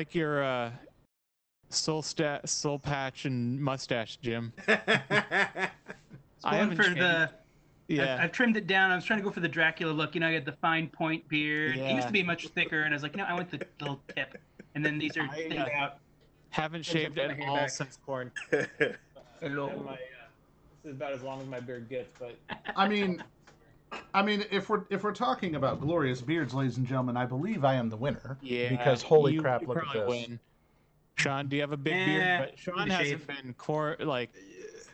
like your uh, soul stat, soul patch and mustache, Jim. I Going haven't for changed. the. Yeah. I've, I've trimmed it down. I was trying to go for the Dracula look. You know, I had the fine point beard. It used to be much thicker, and I was like, no, I want the little tip. And then these are I, thinned uh, out. haven't shaved put at all back. since corn. Hello. My, uh, this is about as long as my beard gets, but I mean, I mean, if we're if we're talking about glorious beards, ladies and gentlemen, I believe I am the winner. yeah. Because holy you- crap, you look at probably this. win. Sean, do you have a big Eh, beard? But Sean hasn't shave. been core like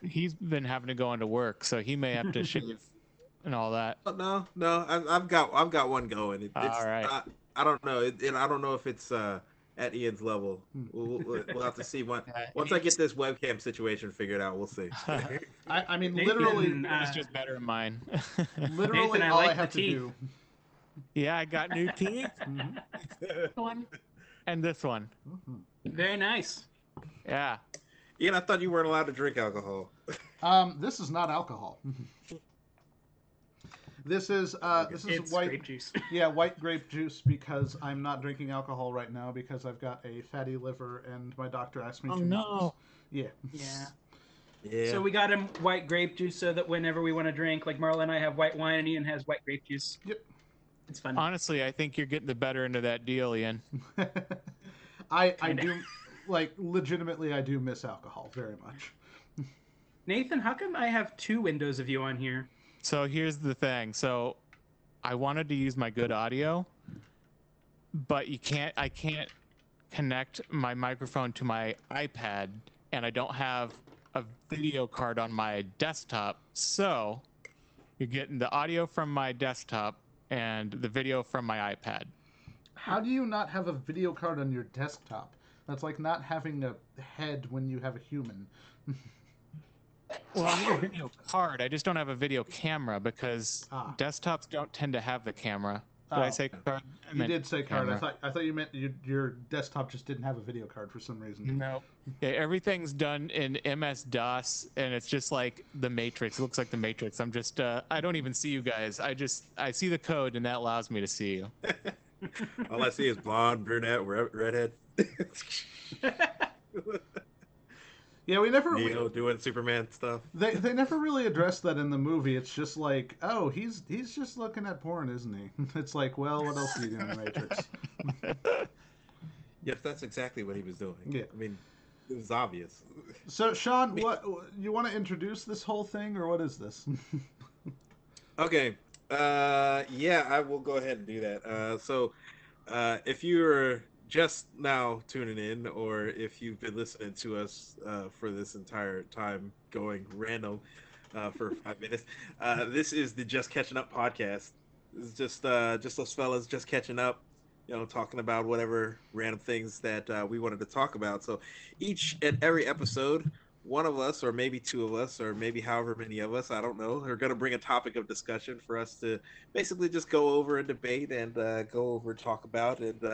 he's been having to go into work, so he may have to shave and all that. Oh, no, no, I've, I've got I've got one going. It, it's, All right. not- I don't know. It, it, I don't know if it's uh, at Ian's level. Hmm. We'll, we'll, we'll have to see when, once I get this webcam situation figured out. We'll see. I, I mean, Nathan, literally, uh, It's just better than mine. literally, Nathan, I all I like the have to teeth. do. yeah, I got new teeth. Mhm, one and this one. mhm. Very nice. Yeah. Ian, I thought you weren't allowed to drink alcohol. Um, this is not alcohol. This is uh, this is It's white. grape juice. Yeah, white grape juice because I'm not drinking alcohol right now because I've got a fatty liver and my doctor asked me Oh to. not. no. Yeah. Yeah. Yeah. So we got him white grape juice so that whenever we want to drink, like Marla and I have white wine and Ian has white grape juice. Yep. It's fun. Honestly, I think you're getting the better end of that deal, Ian. I I Kinda. do like legitimately I do miss alcohol very much. Nathan, how come I have two windows of you on here? So here's the thing. So I wanted to use my good audio, but you can't I can't connect my microphone to my iPad and I don't have a video card on my desktop. So you're getting the audio from my desktop and the video from my iPad. How do you not have a video card on your desktop? That's like not having a head when you have a human. Well, I need a video card. I just don't have a video camera because Ah. desktops don't tend to have the camera. Did I Oh. say card? I You did say card. I thought I thought you meant your, your desktop just didn't have a video card for some reason. No. Yeah, everything's done in MS DOS, and it's just like the Matrix. It looks like the Matrix. I'm just, uh, I don't even see you guys. I just, I see the code, and that allows me to see you. All I see is blonde, brunette, redhead. Yeah, we never we- Neo doing Superman stuff. they they never really addressed that in the movie. It's just like, oh, he's he's just looking at porn, isn't he? It's like, well, what else are you doing in the Matrix? Yes, that's exactly what he was doing. Yeah. I mean, it was obvious. So, Sean, what you want to introduce this whole thing, or what is this? Okay. Uh, yeah, I will go ahead and do that. Uh, so, uh, if you're just now tuning in, or if you've been listening to us uh, for this entire time, going random uh, for five minutes, uh, this is the Just Catching Up podcast. It's just uh, just us fellas just catching up, you know, talking about whatever random things that uh, we wanted to talk about. So, each and every episode, one of us, or maybe two of us, or maybe however many of us, I don't know, are going to bring a topic of discussion for us to basically just go over and debate and uh, go over and talk about and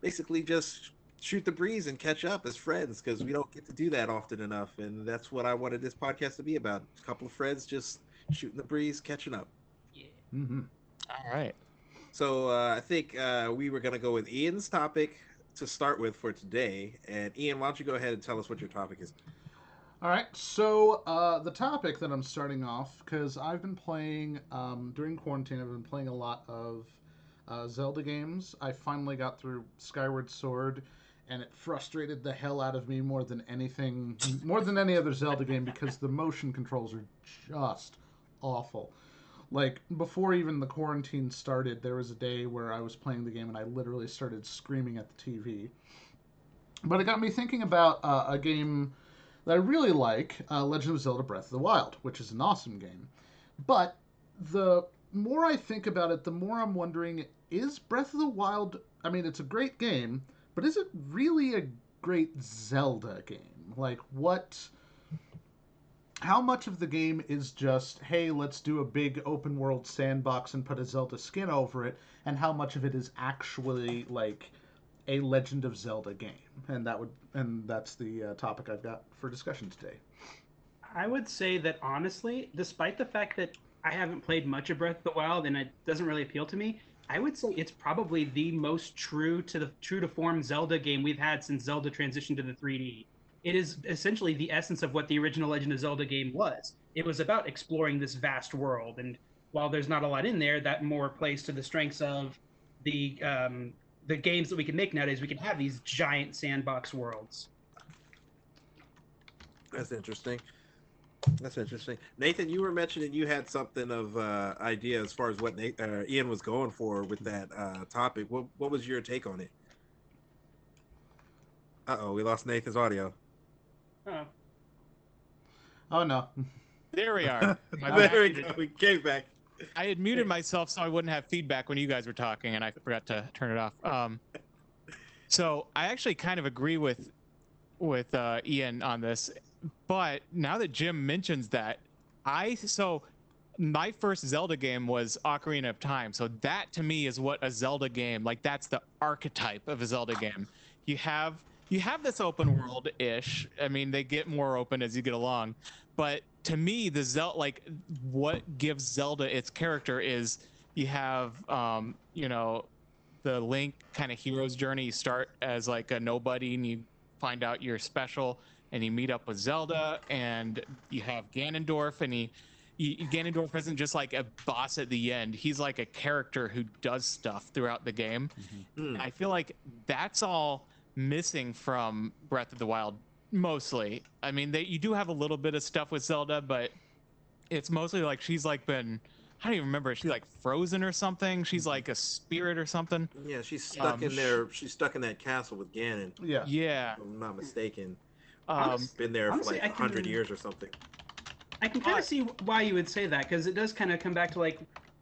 basically just shoot the breeze and catch up as friends because we don't get to do that often enough. And that's what I wanted this podcast to be about. A couple of friends just shooting the breeze, catching up. Yeah. hmm All right. So uh, I think uh, we were going to go with Ian's topic to start with for today. And Ian, why don't you go ahead and tell us what your topic is? All right. So uh, the topic that I'm starting off because I've been playing um, during quarantine. I've been playing a lot of uh, Zelda games. I finally got through Skyward Sword, and it frustrated the hell out of me more than anything, more than any other Zelda game because the motion controls are just awful. Like before even the quarantine started, there was a day where I was playing the game and I literally started screaming at the TV. But it got me thinking about uh, a game that I really like, uh, Legend of Zelda: Breath of the Wild, which is an awesome game. But the more I think about it, the more I'm wondering: Is Breath of the Wild? I mean, it's a great game, but is it really a great Zelda game? Like, what? How much of the game is just, hey, let's do a big open world sandbox and put a Zelda skin over it, and how much of it is actually like a Legend of Zelda game? And that would, and that's the uh, topic I've got for discussion today. I would say that honestly, despite the fact that I haven't played much of Breath of the Wild and it doesn't really appeal to me, I would say it's probably the most true to the true to form Zelda game we've had since Zelda transitioned to the 3D. It is essentially the essence of what the original Legend of Zelda game was. It was about exploring this vast world, and while there's not a lot in there, that more plays to the strengths of the um, the games that we can make nowadays. We can have these giant sandbox worlds. That's interesting. That's interesting. Nathan, you were mentioning you had something of uh, idea as far as what Nate, uh, Ian was going for with that uh, topic. What what was your take on it? Uh oh, we lost Nathan's audio. Oh, Oh no. There we are. My there we go. We came back. I had muted myself so I wouldn't have feedback when you guys were talking, and I forgot to turn it off. Um, so I actually kind of agree with with uh, Ian on this, but now that Jim mentions that, I so my first Zelda game was Ocarina of Time. So that to me is what a Zelda game like. That's the archetype of a Zelda game. You have you have this open world ish. I mean, they get more open as you get along, but to me, the Zelda like what gives Zelda its character is you have um, you know the Link kind of hero's journey. You start as like a nobody, and you find out you're special, and you meet up with Zelda, and you have Ganondorf, and he. he- Ganondorf isn't just like a boss at the end. He's like a character who does stuff throughout the game. Hmm. I feel like that's all missing from Breath of the Wild mostly. I mean, they, you do have a little bit of stuff with Zelda, but it's mostly like she's like been I don't even remember. She's like frozen or something. She's like a spirit or something. Yeah, she's stuck Um, in there. She's stuck in that castle with Ganon. Yeah. Yeah. If I'm not mistaken. Um, Been there honestly, for I like hundred years or something. I can kind of see why you would say that because it does kind of come back to like,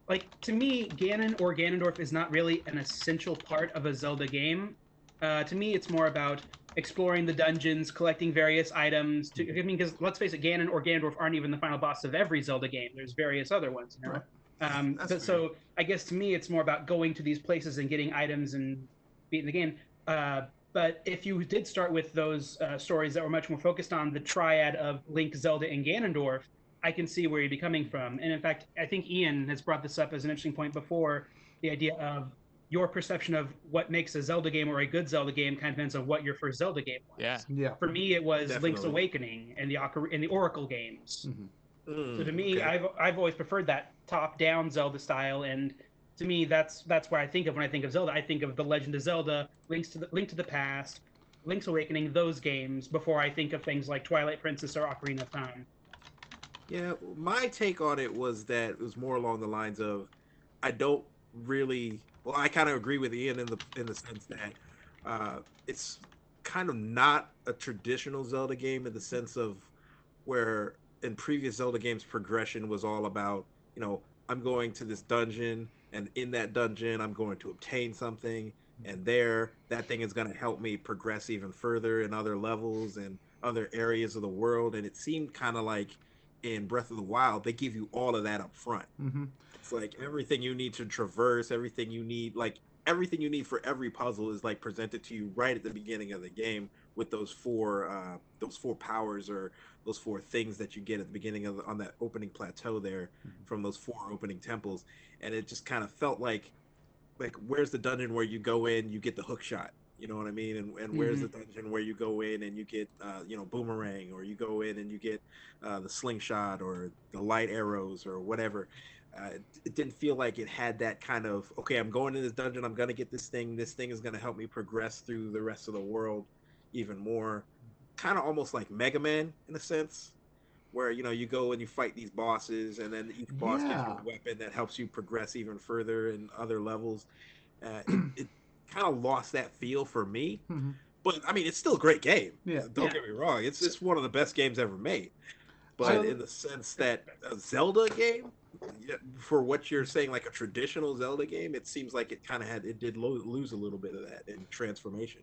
like to me, Ganon or Ganondorf is not really an essential part of a Zelda game. Uh, to me, it's more about exploring the dungeons, collecting various items. To, I mean, because let's face it, Ganon or Ganondorf aren't even the final boss of every Zelda game. There's various other ones. You know? Right. Um, That's but so I guess to me, it's more about going to these places and getting items and beating the game. Uh, but if you did start with those uh, stories that were much more focused on the triad of Link, Zelda, and Ganondorf, I can see where you'd be coming from. And in fact, I think Ian has brought this up as an interesting point before the idea of your perception of what makes a Zelda game or a good Zelda game kind of depends on what your first Zelda game was. yeah. Yeah. For me, it was Link's Awakening and the Ocar- and the Oracle games. Mm, So to me, okay. I've I've always preferred that top-down Zelda style, and to me, that's that's where I think of when I think of Zelda. I think of the Legend of Zelda, Links to the Link to the Past, Link's Awakening, those games before I think of things like Twilight Princess or Ocarina of Time. Yeah, my take on it was that it was more along the lines of I don't really well I kind of agree with Ian in the in the sense that uh it's kind of not a traditional Zelda game in the sense of where in previous Zelda games progression was all about, you know, I'm going to this dungeon and in that dungeon I'm going to obtain something and there that thing is going to help me progress even further in other levels and other areas of the world and it seemed kind of like in Breath of the Wild they give you all of that up front. Mm-hmm. It's like everything you need to traverse, everything you need, like everything you need for every puzzle is like presented to you right at the beginning of the game with those four uh those four powers or those four things that you get at the beginning of the, on that opening plateau there from those four opening temples. And it just kind of felt like like where's the dungeon where you go in you get the hook shot you know what i mean? And, and where's the dungeon where you go in and you get uh, you know boomerang or you go in and you get uh, the slingshot or the light arrows or whatever uh, it, it didn't feel like it had that kind of okay i'm going to this dungeon i'm gonna get this thing this thing is gonna help me progress through the rest of the world even more kind of almost like mega man in a sense where you know you go and you fight these bosses and then each boss gives you a weapon that helps you progress even further in other levels uh, it, it kind of lost that feel for me Mhm. but i mean it's still a great game Yeah. don't Yeah. get me wrong it's it's one of the best games ever made but So- in the sense that a zelda game yeah, for what you're saying like a traditional zelda game it seems like it kind of had it did lo- lose a little bit of that in transformation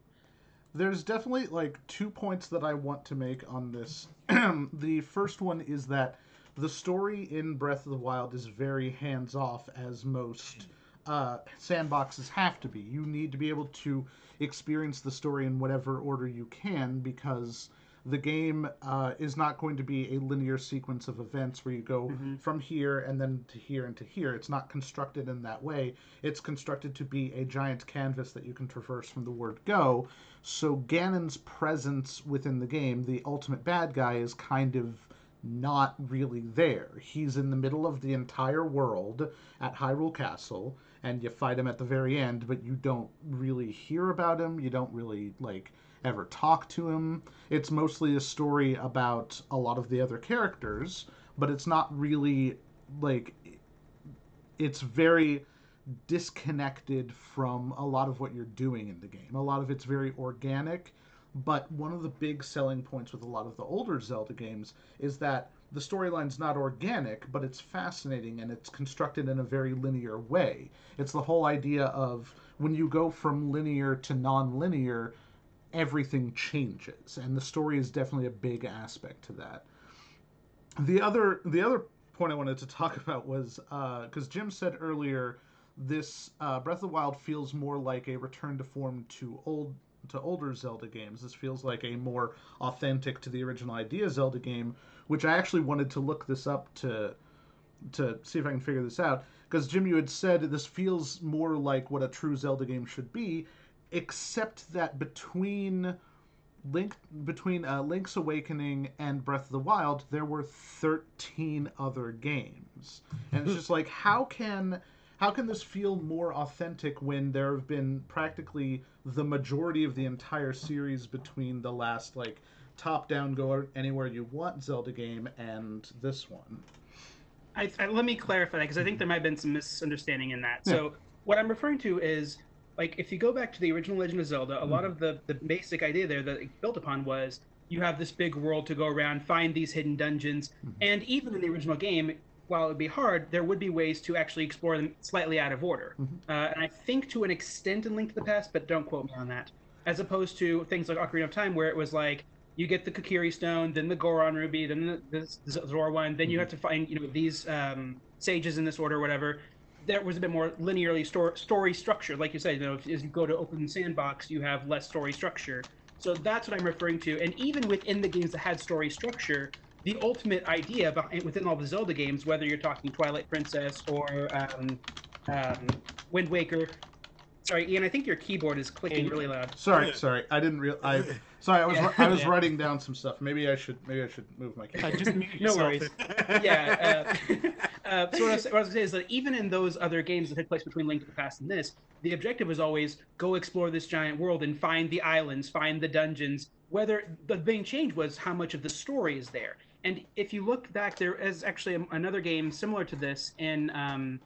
There's definitely like two points that I want to make on this. the first one is that the story in Breath of the Wild is very hands off, as most uh, sandboxes have to be. You need to be able to experience the story in whatever order you can because the game uh, is not going to be a linear sequence of events where you go Mhm. from here and then to here and to here. It's not constructed in that way. It's constructed to be a giant canvas that you can traverse from the word go. So Ganon's presence within the game, the ultimate bad guy, is kind of not really there. He's in the middle of the entire world at Hyrule Castle, and you fight him at the very end, but you don't really hear about him. You don't really like ever talk to him. It's mostly a story about a lot of the other characters, but it's not really like it's very disconnected from a lot of what you're doing in the game. A lot of it's very organic, but one of the big selling points with a lot of the older Zelda games is that the storyline's not organic, but it's fascinating and it's constructed in a very linear way. It's the whole idea of when you go from linear to non-linear, everything changes, and the story is definitely a big aspect to that. The other the other point I wanted to talk about was because Jim said earlier, this uh, Breath of the Wild feels more like a return to form to old to older Zelda games. This feels like a more authentic to the original idea Zelda game, which I actually wanted to look this up to to see if I can figure this out. Because Jim, you had said this feels more like what a true Zelda game should be, except that between Link between uh, Link's Awakening and Breath of the Wild, there were thirteen other games, and it's just like how can how can this feel more authentic when there have been practically the majority of the entire series between the last like top down go anywhere you want Zelda game and this one? I, I, let me clarify that because I think there might have been some misunderstanding in that. So what I'm referring to is like if you go back to the original Legend of Zelda, a lot of the the basic idea there that it built upon was you have this big world to go around, find these hidden dungeons, and even in the original game, while it would be hard, there would be ways to actually explore them slightly out of order. Uh, and I think to an extent in Link to the Past, but don't quote me on that. As opposed to things like Ocarina of Time, where it was like you get the Kokiri Stone, then the Goron Ruby, then the, the Zora one, then you have to find you know these um, sages in this order, or whatever. There was a bit more linearly story, story structure, like you said. You know, if, as you go to open sandbox, you have less story structure. So that's what I'm referring to. And even within the games that had story structure, the ultimate idea behind, within all the Zelda games, whether you're talking Twilight Princess or um, um, Wind Waker. Sorry, Ian. I think your keyboard is clicking really loud. Sorry, sorry, I didn't real. I sorry, I was Yeah. I was Yeah. writing down some stuff. Maybe I should maybe I should move my I keyboard. just mute No yourself. worries. yeah. Uh, uh, so what I, was, what I was going to say is that even in those other games that took place between Link to the Past and this, the objective was always go explore this giant world and find the islands, find the dungeons. Whether the main change was how much of the story is there. And if you look back, there is actually a, another game similar to this in um,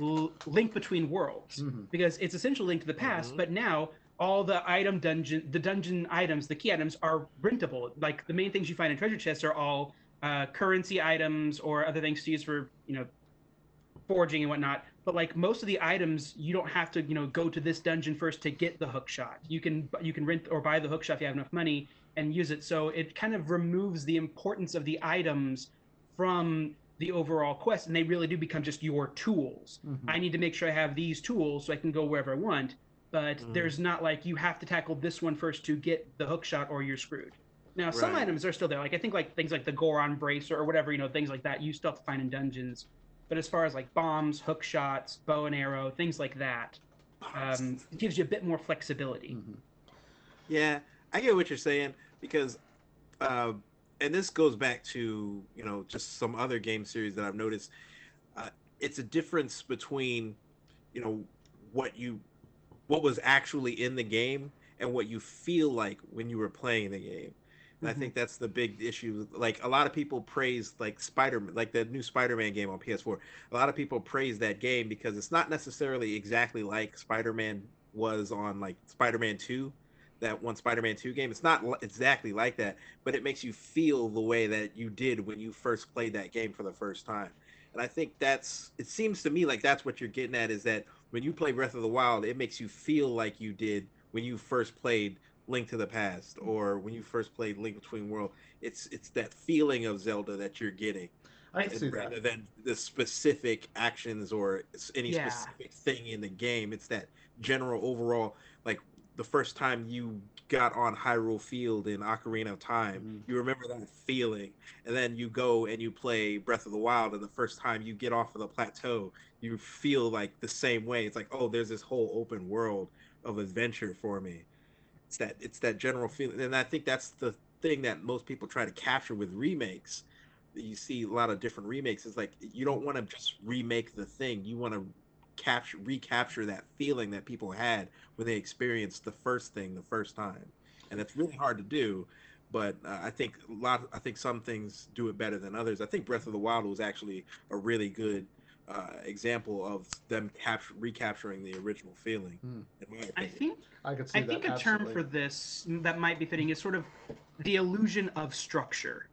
L- Link Between Worlds, Mhm. because it's essentially Link to the Past, but now all the item dungeon, the dungeon items, the key items are rentable. Like the main things you find in treasure chests are all uh, currency items or other things to use for you know forging and whatnot. But like most of the items, you don't have to you know go to this dungeon first to get the hook shot. You can you can rent or buy the hook shot if you have enough money and use it. So it kind of removes the importance of the items from the overall quest, and they really do become just your tools. Mhm. I need to make sure I have these tools so I can go wherever I want. But Mm. there's not like you have to tackle this one first to get the hook shot or you're screwed. Now some Right. items are still there. Like I think like things like the Goron bracer or whatever, you know, things like that you still have to find in dungeons. But as far as like bombs, hook shots, bow and arrow, things like that, um, it gives you a bit more flexibility. Mhm. Yeah, I get what you're saying because, uh, and this goes back to you know just some other game series that I've noticed. Uh, it's a difference between, you know, what you, what was actually in the game and what you feel like when you were playing the game. And I mm-hmm. think that's the big issue. Like a lot of people praise like Spider, Man like the new Spider-Man game on PS4. A lot of people praise that game because it's not necessarily exactly like Spider-Man was on like Spider-Man 2 that one Spider-Man 2 game. It's not exactly like that, but it makes you feel the way that you did when you first played that game for the first time. And I think that's it seems to me like that's what you're getting at is that when you play Breath of the Wild, it makes you feel like you did when you first played Link to the Past or when you first played Link Between World. It's it's that feeling of Zelda that you're getting I see rather that. than the specific actions or any Yeah. specific thing in the game. It's that general overall, like the first time you got on Hyrule Field in Ocarina of Time. Mhm. You remember that feeling, and then you go and you play Breath of the Wild, and the first time you get off of the plateau, you feel like the same way. It's like, oh, there's this whole open world of adventure for me. It's that it's that general feeling, and I think that's the thing that most people try to capture with remakes. You see a lot of different remakes. It's like you don't want to just remake the thing. You want to capture recapture that feeling that people had when they experienced the first thing the first time and it's really hard to do but uh, i think a lot i think some things do it better than others i think breath of the wild was actually a really good uh, example of them capture recapturing the original feeling Hmm. in my I think I could see I that. think a term for this that might be fitting is sort of the illusion of structure.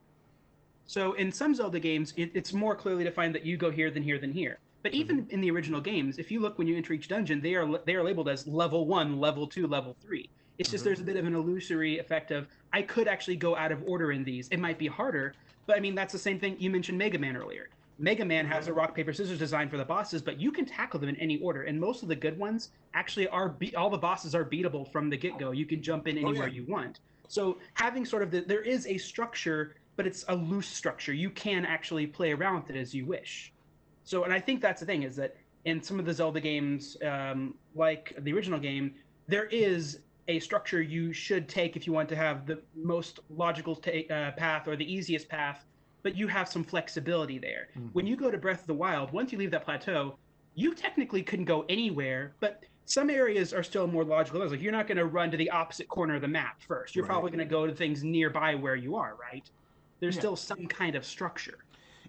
So in some Zelda games, it, it's more clearly defined that you go here, then here, then here. But even in the original games, if you look when you enter each dungeon, they are they are labeled as level one, level two, level three. It's just Mhm. there's a bit of an illusory effect of I could actually go out of order in these. It might be harder, but I mean that's the same thing you mentioned Mega Man earlier. Mega Man has a rock paper scissors design for the bosses, but you can tackle them in any order, and most of the good ones actually are be- all the bosses are beatable from the get go. You can jump in Oh, anywhere yeah. you want. So having sort of the there is a structure, but it's a loose structure. You can actually play around with it as you wish. So, and I think that's the thing is that in some of the Zelda games, um, like the original game, there is a structure you should take if you want to have the most logical ta- uh, path or the easiest path, but you have some flexibility there. Mhm. When you go to Breath of the Wild, once you leave that plateau, you technically couldn't go anywhere, but some areas are still more logical. Like you're not going to run to the opposite corner of the map first. You're Right. probably going to go to things nearby where you are, right? There's Yeah. still some kind of structure.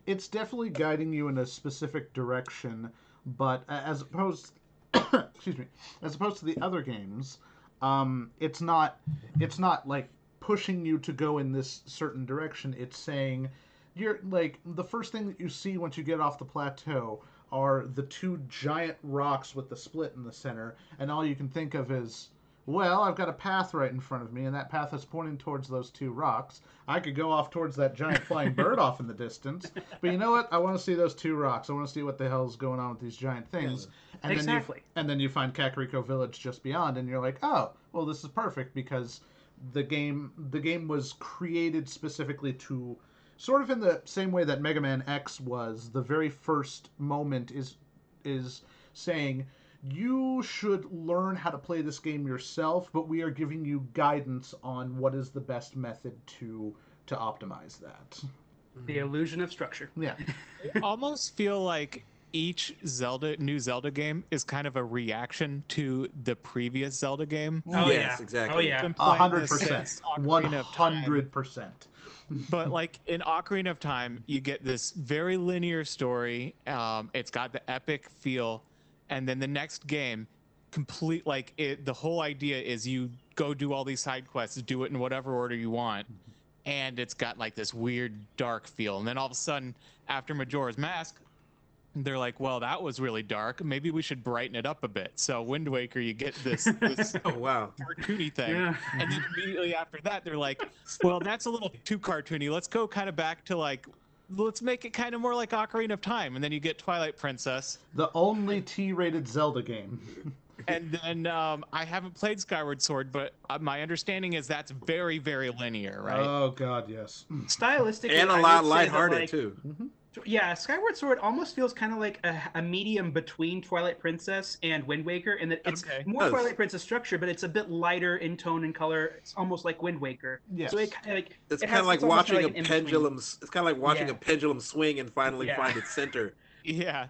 it's definitely guiding you in a specific direction, but as opposed, excuse me, as opposed to the other games, um, it's not, it's not like pushing you to go in this certain direction. It's saying, you're like the first thing that you see once you get off the plateau are the two giant rocks with the split in the center, and all you can think of is. Well, I've got a path right in front of me, and that path is pointing towards those two rocks. I could go off towards that giant flying bird off in the distance, but you know what? I want to see those two rocks. I want to see what the hell's going on with these giant things. And then Exactly. you and then you find Kakariko Village just beyond, and you're like, oh, well, this is perfect because the game the game was created specifically to sort of in the same way that Mega Man X was, the very first moment is is saying you should learn how to play this game yourself, but we are giving you guidance on what is the best method to to optimize that. The illusion of structure. Yeah. I almost feel like each Zelda new Zelda game is kind of a reaction to the previous Zelda game. Oh yes, yeah. exactly. Oh yeah. 100%. 100% but like in Ocarina of Time, you get this very linear story. Um, it's got the epic feel, and then the next game, complete like it. The whole idea is you go do all these side quests, do it in whatever order you want, and it's got like this weird dark feel. And then all of a sudden, after Majora's Mask. They're like, well, that was really dark. Maybe we should brighten it up a bit. So Wind Waker, you get this this oh wow cartoony thing Yeah. and then immediately after that they're like well that's a little too cartoony let's go kind of back to like let's make it kind of more like ocarina of time and then you get twilight princess The only T-rated Zelda game. and then um, i haven't played skyward sword but uh, my understanding is that's very very linear right Oh God, yes. Stylistically, and a lot would say that, lighthearted like, too Yeah, Skyward Sword almost feels kind of like a, a medium between Twilight Princess and Wind Waker, in that it's Okay. more Does. Twilight Princess structure, but it's a bit lighter in tone and color. It's almost like Wind Waker. Yeah. So it kind of like it's it kind of like watching like a an in-between. pendulum it's kind of like watching Yeah. a pendulum swing and finally Yeah. find its center yeah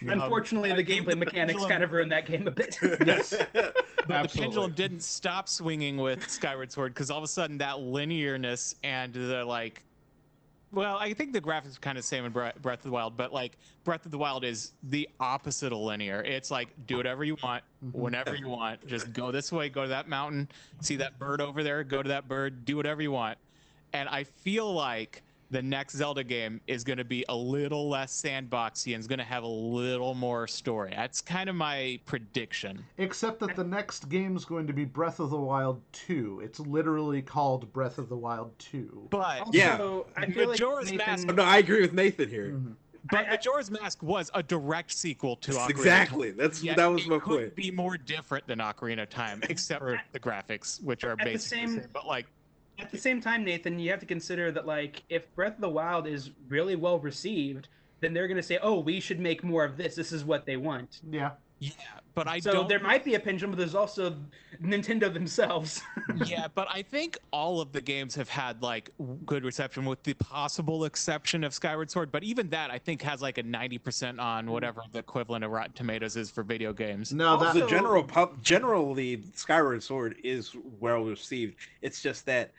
Unfortunately, um, I the think gameplay the mechanics pendulum- kind of ruined that game a bit. Yes. but the pendulum didn't stop swinging with skyward sword because all of a sudden that linearness and the like well i think the graphics are kind of same in breath of the wild but like breath of the wild is the opposite of linear. It's like do whatever you want Mhm. whenever you want. Just go this way go to that mountain see that bird over there go to that bird do whatever you want. And i feel like the next zelda game is going to be a little less sandboxy and is going to have a little more story that's kind of my prediction Except that the next game's going to be Breath of the Wild 2. It's literally called Breath of the Wild 2. but Also, Yeah. I feel Majora's like Mask- Nathan, no i agree with nathan here Mhm. But I- Majora's Mask was a direct sequel to Ocarina. exactly. That's Yet that was it my couldn't point. be more different than Ocarina of Time, except for the graphics, which are the basically the same- same. But like, At the same time, Nathan, you have to consider that like if Breath of the Wild is really well received, then they're gonna say, "Oh, we should make more of this. This is what they want." Yeah. yeah, but I so don't. there might be a pendulum, but there's also Nintendo themselves. yeah, but I think all of the games have had like good reception, with the possible exception of Skyward Sword. But even that, I think, has like a ninety percent on whatever the equivalent of Rotten Tomatoes is for video games. No, that Also- the general pub, generally Skyward Sword is well received. It's just that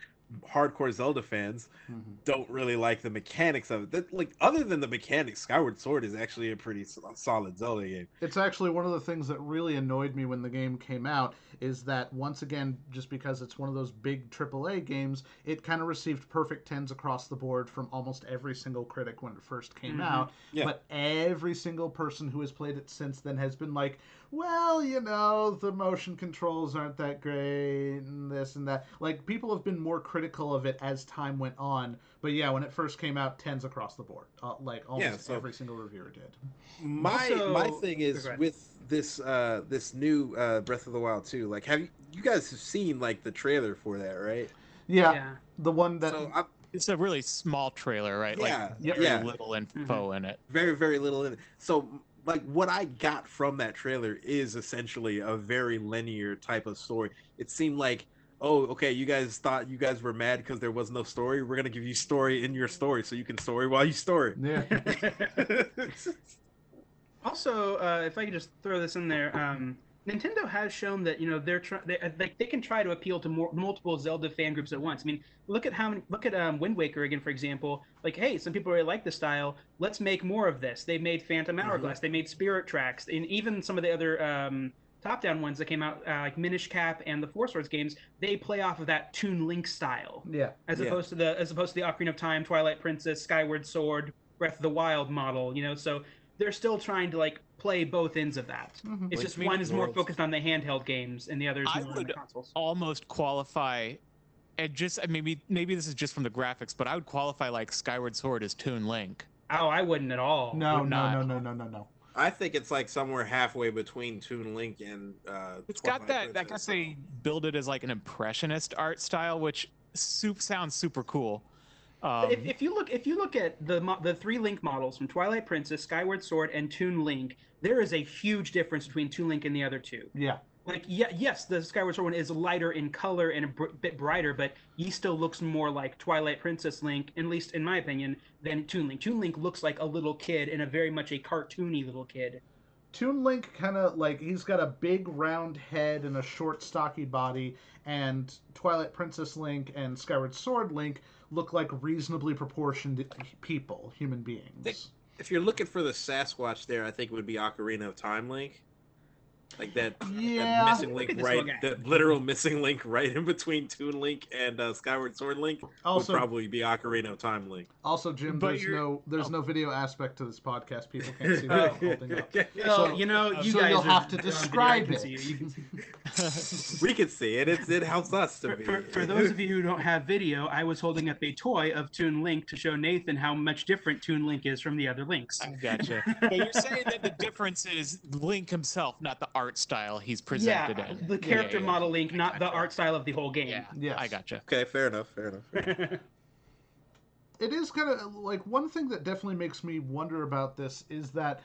hardcore Zelda fans Mhm. don't really like the mechanics of it. That, like other than the mechanics, Skyward Sword is actually a pretty solid Zelda game. It's actually one of the things that really annoyed me when the game came out is that once again, just because it's one of those big AAA games, it kind of received perfect tens across the board from almost every single critic when it first came Mhm. out. Yeah. But every single person who has played it since then has been like, well, you know, the motion controls aren't that great and this and that. Like people have been more critical of it as time went on. But yeah, when it first came out, tens across the board. Uh, like almost so- every single reviewer did. My Also- my thing is Go with this uh this new uh Breath of the Wild 2. Like have you you guys have seen like the trailer for that, right? Yeah, yeah. the one that so I'm It's a really small trailer, right? Yeah, like yep. very yeah. little info in it. very very little in it. So like what I got from that trailer is essentially a very linear type of story. It seemed like oh okay you guys thought you guys were mad because there was no story. We're gonna give you story in your story so you can story while you story. yeah. Also, uh, if I could just throw this in there, um, Nintendo has shown that you know they're trying, they, like they can try to appeal to more, multiple Zelda fan groups at once. I mean, look at how many, look at um, Wind Waker again, for example. Like, hey, some people really like the style. Let's make more of this. They made Phantom Hourglass. They made Spirit Tracks, and even some of the other um, top-down ones that came out, uh, like Minish Cap and the Four Swords games. They play off of that Toon Link style Yeah. as Yeah. opposed to the as opposed to the Ocarina of Time, Twilight Princess, Skyward Sword, Breath of the Wild model. You know, so they're still trying to like play both ends of that. Mhm. It's Like just one is more Worlds. focused on the handheld games, and the other is I more on the would- consoles. Almost qualify, and just maybe maybe this is just from the graphics, but I would qualify like Skyward Sword as Toon Link. Oh, I wouldn't at all. No, would no, no, no, no, no, no. I think it's like somewhere halfway between Toon Link and uh It's got Twilight that. I Princess. guess they build it as like an impressionist art style, which soup sounds super cool. Um, if, if you look if you look at the the three Link models from Twilight Princess, Skyward Sword, and Toon Link, there is a huge difference between Toon Link and the other two. Yeah. Like, yeah, yes, the Skyward Sword one is lighter in color and a br- bit brighter, but he still looks more like Twilight Princess Link, at least in my opinion, than Toon Link. Toon Link looks like a little kid and a very much a cartoony little kid. Toon Link kind of like he's got a big round head and a short stocky body, and Twilight Princess Link and Skyward Sword Link look like reasonably proportioned people, human beings. if you're looking for the Sasquatch there, I think it would be Ocarina of Time Link. Like that, that missing link right, that literal missing link right in between Toon Link and uh, Skyward Sword Link Also, would probably be Ocarina of Time Link. also, Jim, But there's no there's oh. no video aspect to this podcast. People can't see what I'm holding up. Well, So- you know, you so guys you'll have to on video, I describe can it. you. You we can see it. It's, it helps us to For, be. for, for those of you who don't have video, I was holding up a toy of Toon Link to show Nathan how much different Toon Link is from the other Links. I gotcha. But you're saying that the difference is Link himself, not the art style he's presented yeah, in. the character yeah, yeah. model Link, not the art style of the whole game. Yeah, Yes. I gotcha. okay, fair enough. Fair enough. it is kind of like one thing that definitely makes me wonder about this is that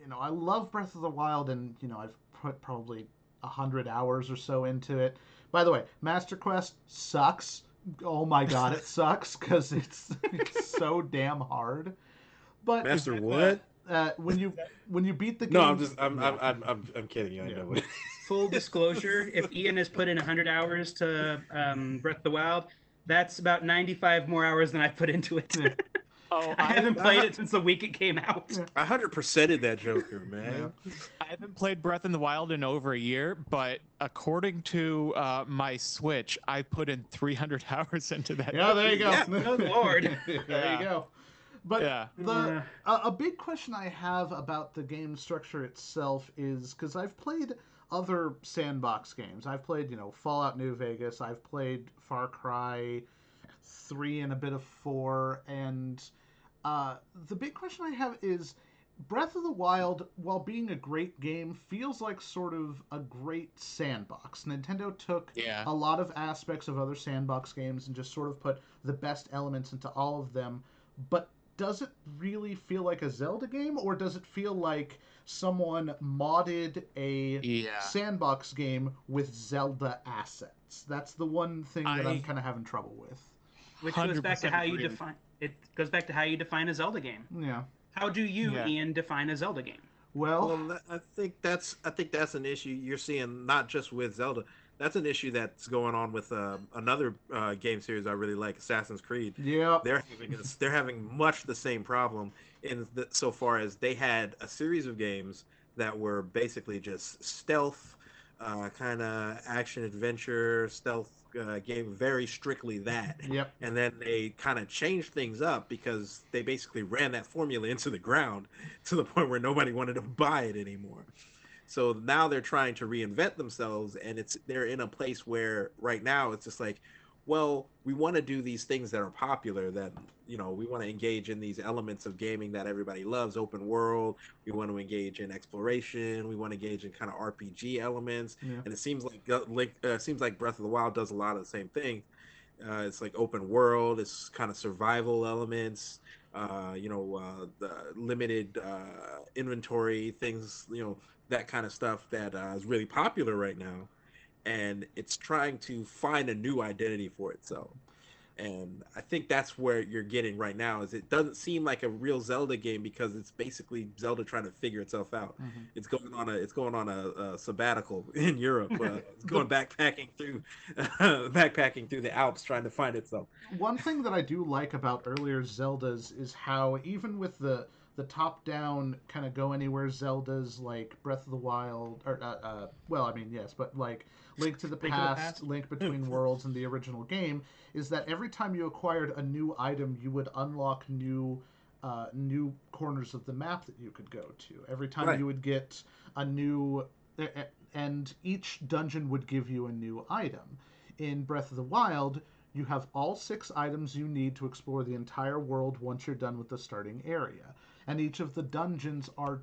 you know I love Breath of the Wild and you know I've put probably a hundred hours or so into it. By the way, Master Quest sucks. Oh my god, it sucks because it's it's so damn hard. But Master what? Uh, when you when you beat the game, No, I'm just. I'm. I'm. I'm. I'm, I'm kidding. I Yeah. know. Full disclosure: if Ian has put in 100 hours to um, Breath of the Wild, that's about 95 more hours than I put into it. Oh, I I, haven't played it since the week it came out. I hundred percented that Joker, man. I haven't played Breath in the Wild in over a year, but according to uh, my Switch, I put in 300 hours into that. yeah, there you go. Yeah. Good lord. there Yeah. you go. But Yeah. the Yeah. a, a big question I have about the game structure itself is because I've played other sandbox games. I've played, you know, Fallout New Vegas. I've played Far Cry three and a bit of four, and uh, the big question I have is Breath of the Wild, while being a great game, feels like sort of a great sandbox. Nintendo took Yeah. a lot of aspects of other sandbox games and just sort of put the best elements into all of them. But does it really feel like a Zelda game, or does it feel like someone modded a Yeah. sandbox game with Zelda assets? That's the one thing that I'm kind of having trouble with. Which goes back to how you agree. define it. Goes back to how you define a Zelda game. Yeah. How do you, Yeah. Ian, define a Zelda game? Well, Well, I think that's I think that's an issue you're seeing not just with Zelda. That's an issue that's going on with uh, another uh, game series I really like, Assassin's Creed. yeah. They're having a- they're having much the same problem in the, so far as they had a series of games that were basically just stealth, uh, kind of action adventure stealth uh, game, very strictly that Yep. and then they kind of changed things up because they basically ran that formula into the ground to the point where nobody wanted to buy it anymore. So now they're trying to reinvent themselves and it's they're in a place where right now it's just like well, we want to do these things that are popular that you know, we want to engage in these elements of gaming that everybody loves, open world, we want to engage in exploration, we want to engage in kind of RPG elements Yeah. and it seems like uh, Link uh, seems like Breath of the Wild does a lot of the same thing. Uh, it's like open world. It's kind of survival elements. Uh, you know, uh, the limited uh, inventory things. You know, that kind of stuff that uh, is really popular right now, and it's trying to find a new identity for itself. And I think that's where you're getting right now. Is it doesn't seem like a real Zelda game because it's basically Zelda trying to figure itself out Mhm. it's going on a it's going on a, a sabbatical in Europe. Uh, it's going backpacking through backpacking through the Alps trying to find itself. One thing that I do like about earlier Zeldas is how even with the the top down kind of go anywhere Zeldas like Breath of the Wild or uh, uh, well I mean yes but like Link to the Link to the Past, Past. Link Between Worlds and the original game is that every time you acquired a new item you would unlock new uh, new corners of the map that you could go to. Every time Right. you would get a new and each dungeon would give you a new item. In Breath of the Wild, you have all six items you need to explore the entire world once you're done with the starting area. And each of the dungeons are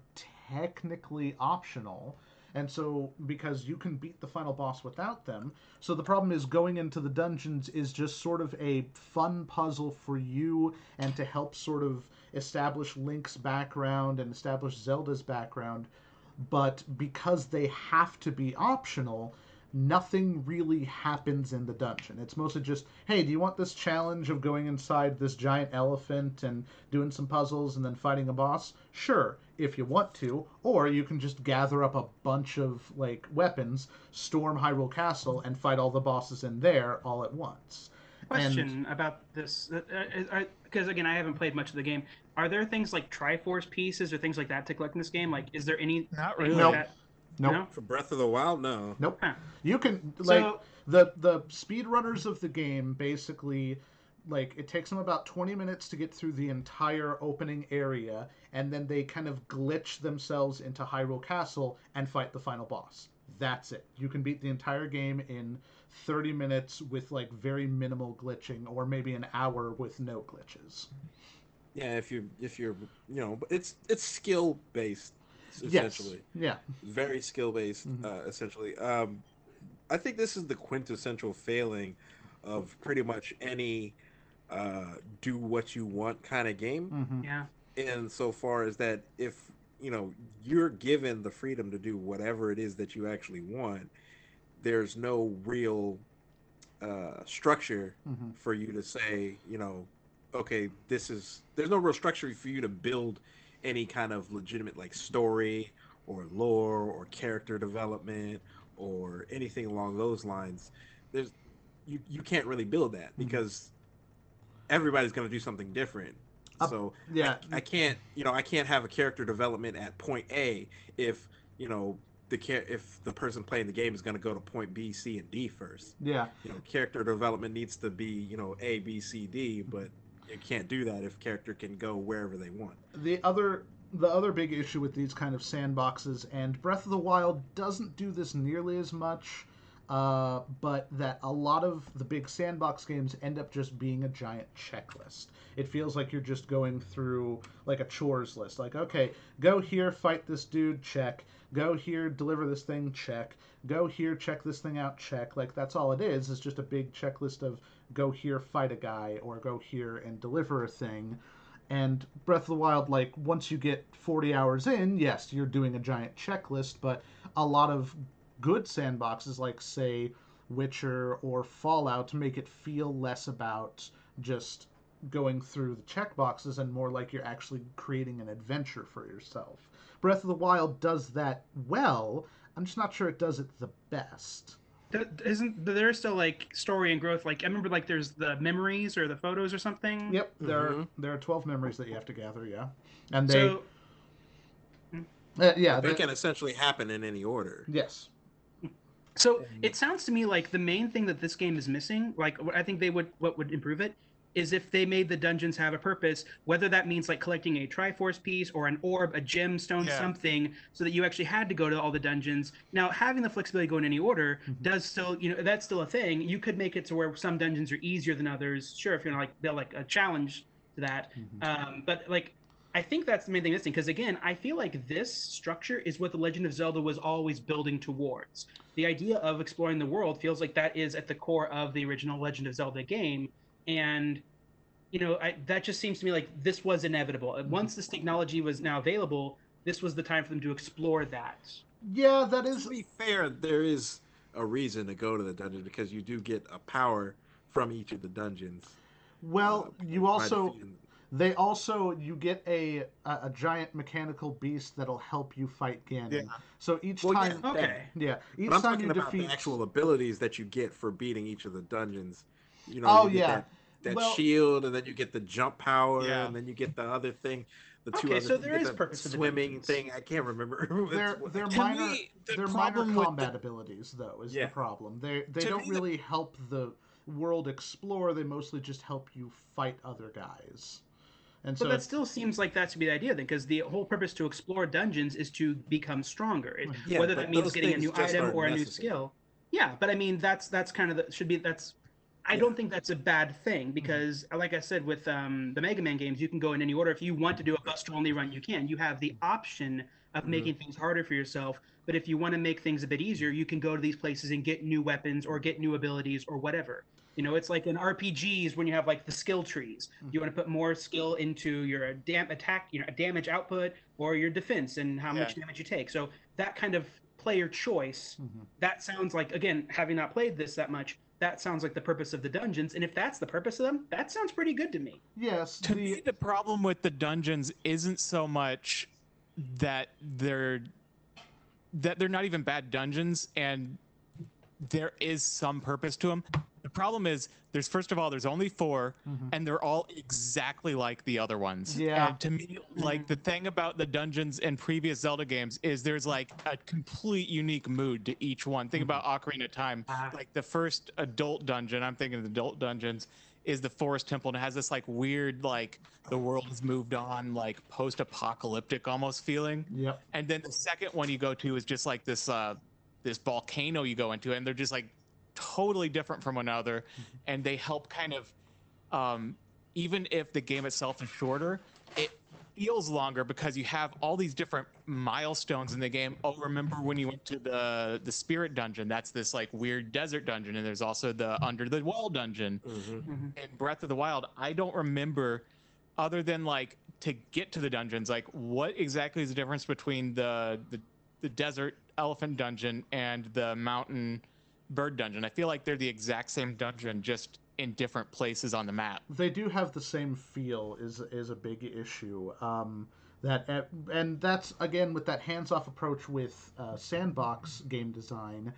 technically optional. And so, because you can beat the final boss without them, so the problem is going into the dungeons is just sort of a fun puzzle for you and to help sort of establish Link's background and establish Zelda's background. But because they have to be optional, nothing really happens in the dungeon. It's mostly just, hey, do you want this challenge of going inside this giant elephant and doing some puzzles and then fighting a boss? Sure, if you want to. Or you can just gather up a bunch of like weapons, storm Hyrule Castle, and fight all the bosses in there all at once. Question about this, uh, uh, uh, because again, I haven't played much of the game. Are there things like Triforce pieces or things like that to collect in this game? Like, is there any? Not thing really. Nope. Like that? Nope. No? For Breath of the Wild, no. Nope. Huh. You can like So- the the speedrunners of the game basically like it takes them about 20 minutes to get through the entire opening area and then they kind of glitch themselves into Hyrule Castle and fight the final boss. That's it. You can beat the entire game in 30 minutes with like very minimal glitching or maybe an hour with no glitches. Yeah, if you if you're you know, but it's it's skill based Yes. essentially. Yeah. Very skill based Mhm. uh, essentially. Um, I think this is the quintessential failing of pretty much any uh, do what you want kind of game. Mhm. Yeah. in so far as that if you know you're given the freedom to do whatever it is that you actually want there's no real uh, structure Mhm. for you to say you know okay this is there's no real structure for you to build any kind of legitimate like story or lore or character development or anything along those lines there's you you can't really build that Mhm. because everybody's going to do something different Uh, so Yeah. I, I can't you know i can't have a character development at point a if you know the char- if the person playing the game is going to go to point b c and d first Yeah. you know character development needs to be you know a b c d but you can't do that if character can go wherever they want. The other the other big issue with these kind of sandboxes and Breath of the Wild doesn't do this nearly as much uh, but that a lot of the big sandbox games end up just being a giant checklist. It feels like you're just going through like a chores list. Like, okay, go here, fight this dude, check. Go here, deliver this thing, check. Go here, check this thing out, check. Like, that's all it is, It's just a big checklist of go here, fight a guy, or go here and deliver a thing. And Breath of the Wild, like, once you get 40 hours in, yes, you're doing a giant checklist, but a lot of good sandboxes like say Witcher or Fallout to make it feel less about just going through the checkboxes and more like you're actually creating an adventure for yourself. Breath of the Wild does that well. I'm just not sure it does it the best. Isn't there still like story and growth? Like I remember, like there's the memories or the photos or something. Yep, there mm-hmm. are, there are 12 memories that you have to gather. Yeah, and they. So, uh, yeah, they can essentially happen in any order. Yes. So it sounds to me like the main thing that this game is missing, like what I think they would what would improve it, is if they made the dungeons have a purpose, whether that means like collecting a Triforce piece or an orb, a gemstone, yeah. something, so that you actually had to go to all the dungeons. Now, having the flexibility to go in any order mm-hmm. does still, you know, that's still a thing. You could make it to where some dungeons are easier than others. Sure, if you're like build like a challenge to that, mm-hmm. um, but like I think that's the main thing missing because again, I feel like this structure is what the Legend of Zelda was always building towards. The idea of exploring the world feels like that is at the core of the original Legend of Zelda game, and you know I, that just seems to me like this was inevitable. Mm-hmm. Once this technology was now available, this was the time for them to explore that. Yeah, that is. To be fair, there is a reason to go to the dungeon because you do get a power from each of the dungeons. Well, uh, you also they also you get a a, a giant mechanical beast that'll help you fight Ganon. Yeah. So each well, time, yeah, okay, yeah, each but I'm time talking you about defeat the actual abilities that you get for beating each of the dungeons. You know, oh you yeah, that, that well, shield, and then you get the jump power, yeah. and then you get the other thing. The two okay, other, so there is the purpose swimming thing. I can't remember. they're they're minor. We, the they're minor combat the... abilities, though. Is yeah. the problem? They they to don't really the... help the world explore. They mostly just help you fight other guys. And but that still seems like that should be the idea then, because the whole purpose to explore dungeons is to become stronger. yeah, whether that means getting a new item or a new skill. Yeah, but I mean that's that's kind of the should be that's. I yeah. don't think that's a bad thing mm-hmm. because, mm-hmm. like I said, with um, the Mega Man games, you can go in any order. If you want to do a Buster only run, you can. You have the option of mm-hmm. making things harder for yourself. But if you want to make things a bit easier, you can go to these places and get new weapons or get new abilities or whatever. You know, it's like in RPGs when you have like the skill trees. You want to put more skill into your dam- attack, you know, damage output or your defense and how yeah. much damage you take. So that kind of player choice, mm-hmm. that sounds like again, having not played this that much, that sounds like the purpose of the dungeons. And if that's the purpose of them, that sounds pretty good to me. Yes. To the... me, the problem with the dungeons isn't so much that they're that they're not even bad dungeons and there is some purpose to them the problem is there's first of all there's only 4 mm-hmm. and they're all exactly like the other ones. Yeah. And to me, like the thing about the dungeons in previous Zelda games is there's like a complete unique mood to each one. Think mm-hmm. about Ocarina of Time. Uh, like the first adult dungeon, I'm thinking of the adult dungeons, is the Forest Temple and it has this like weird like the world has moved on like post-apocalyptic almost feeling. Yep. And then the second one you go to is just like this uh this volcano you go into and they're just like totally different from one another, mm-hmm. and they help kind of, um, even if the game itself is shorter, it feels longer because you have all these different milestones in the game. Oh, remember when you went to the the spirit dungeon? That's this like weird desert dungeon, and there's also the under the wall dungeon mm-hmm. Mm-hmm. in Breath of the Wild. I don't remember other than like to get to the dungeons. Like, what exactly is the difference between the the, the desert elephant dungeon and the mountain bird dungeon. I feel like they're the exact same dungeon, just in different places on the map. They do have the same feel. is is a big issue. Um, that and that's again with that hands-off approach with uh, sandbox game design.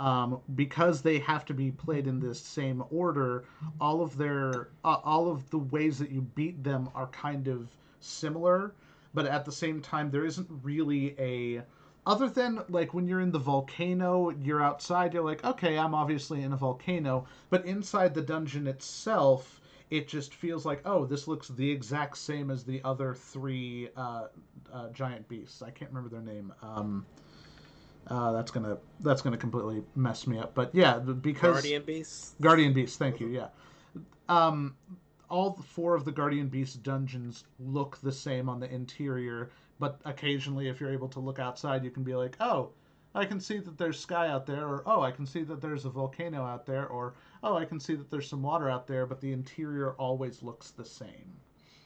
Um, because they have to be played in this same order, all of their uh, all of the ways that you beat them are kind of similar, but at the same time there isn't really a other than like when you're in the volcano, you're outside, you're like, okay, I'm obviously in a volcano. But inside the dungeon itself, it just feels like, oh, this looks the exact same as the other three uh, uh, giant beasts. I can't remember their name. Um, Uh, that's gonna that's gonna completely mess me up. But yeah, because Guardian beasts. Guardian beasts. thank you. Yeah, um, all four of the Guardian Beast dungeons look the same on the interior, but occasionally, if you're able to look outside, you can be like, oh, I can see that there's sky out there, or oh, I can see that there's a volcano out there, or oh, I can see that there's some water out there, but the interior always looks the same.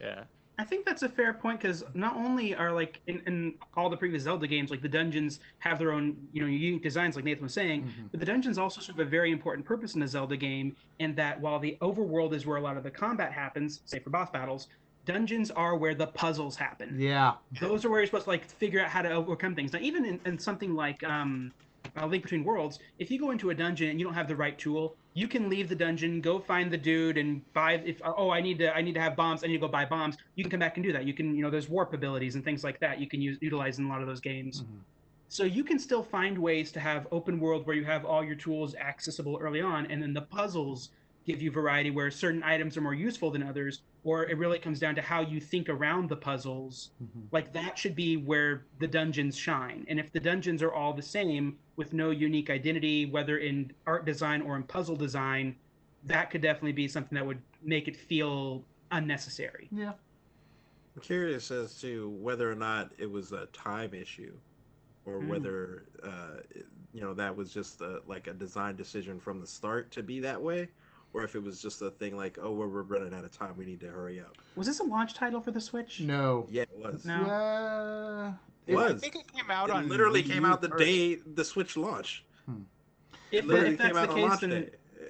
Yeah. I think that's a fair point because not only are like in, in all the previous Zelda games, like the dungeons have their own you know unique designs, like Nathan was saying, Mhm. but the dungeons also serve a very important purpose in a Zelda game. In that while the overworld is where a lot of the combat happens, say for boss battles, dungeons are where the puzzles happen. Yeah, Those are where you're supposed to like figure out how to overcome things. Now, even in, in something like um, uh, Link Between Worlds, if you go into a dungeon and you don't have the right tool, you can leave the dungeon, go find the dude, and buy. If oh, I need to, I need to have bombs. I need to go buy bombs. You can come back and do that. You can, you know, there's warp abilities and things like that. You can use utilize in a lot of those games. Mhm. So you can still find ways to have open world where you have all your tools accessible early on, and then the puzzles give you variety where certain items are more useful than others, or it really comes down to how you think around the puzzles Mhm. like that should be where the dungeons shine and if the dungeons are all the same with no unique identity whether in art design or in puzzle design that could definitely be something that would make it feel unnecessary yeah. I'm curious as to whether or not it was a time issue, or Hmm. whether uh, you know that was just a, like a design decision from the start to be that way, or if it was just a thing like, oh, we're, we're running out of time, we need to hurry up. was this a launch title for the switch No. Yeah, it was. No. Yeah. It I was. think it came out It on literally Wii came out the first. day the Switch launched. if, It literally if that's came the out on case launch then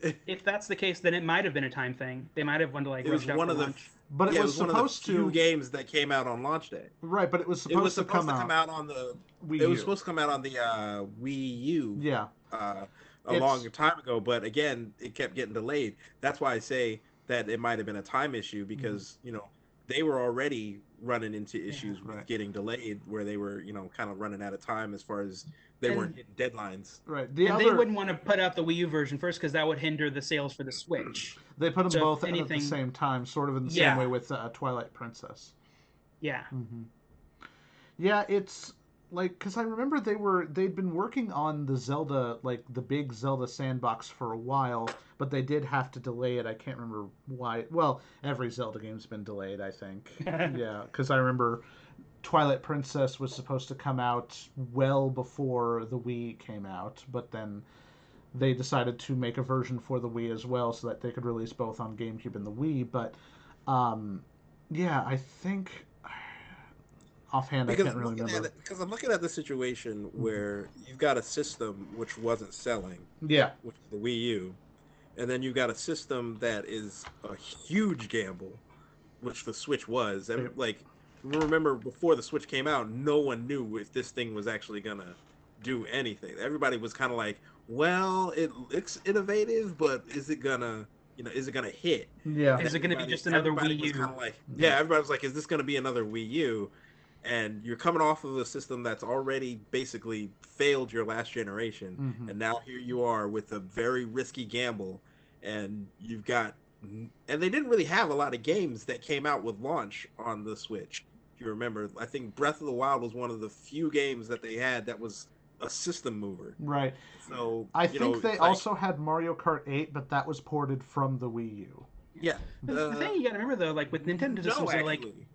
day. if that's the case then it might have been a time thing they might have wanted to like It was out one for of the launch. But it yeah, was one of the supposed few to. games that came out on launch day. Right, but it was It supposed, to, come, to come out. out on the. Wii It was supposed to come out on the uh, Wii U. Yeah. uh, a It's- long time ago, but again, it kept getting delayed. That's why I say that it might have been a time issue because you know they were already running into issues with right. getting delayed, where they were you know kind of running out of time as far as they And- weren't hitting deadlines. Right. The and other they wouldn't want to put out the Wii U version first because that would hinder the sales for the Switch. they put them so if both out at the same time, sort of in the Yeah. same way with uh, Twilight Princess. Yeah. hmm Yeah, it's like because I remember they were they'd been working on the Zelda like the big Zelda sandbox for a while, but they did have to delay it. I can't remember why. Well, every Zelda game's been delayed, I think. yeah, because I remember Twilight Princess was supposed to come out well before the Wii came out, but then they decided to make a version for the Wii as well so that they could release both on GameCube and the Wii. But um, yeah, I think offhand I Because can't I'm, really looking remember. at because I'm looking at the situation where you've got a system which wasn't selling, Yeah, which is the Wii U, and then you've got a system that is a huge gamble, which the Switch was. And Yep. like, remember before the Switch came out, no one knew if this thing was actually gonna do anything. Everybody was kind of like, "Well, it looks innovative, but is it gonna, you know, is it gonna hit?" yeah, Is it gonna be just another Wii U? kinda like, yeah, everybody was like, "Is this gonna be another Wii U?" And you're coming off of a system that's already basically failed your last generation, Mhm. and now here you are with a very risky gamble, and you've got, and they didn't really have a lot of games that came out with launch on the Switch. If you remember, I think Breath of the Wild was one of the few games that they had that was a system mover. right. So I you think know, they like- also had Mario Kart 8, but that was ported from the Wii U. yeah. But the uh, thing you got to remember though, like with Nintendo No, systems, they're like actually.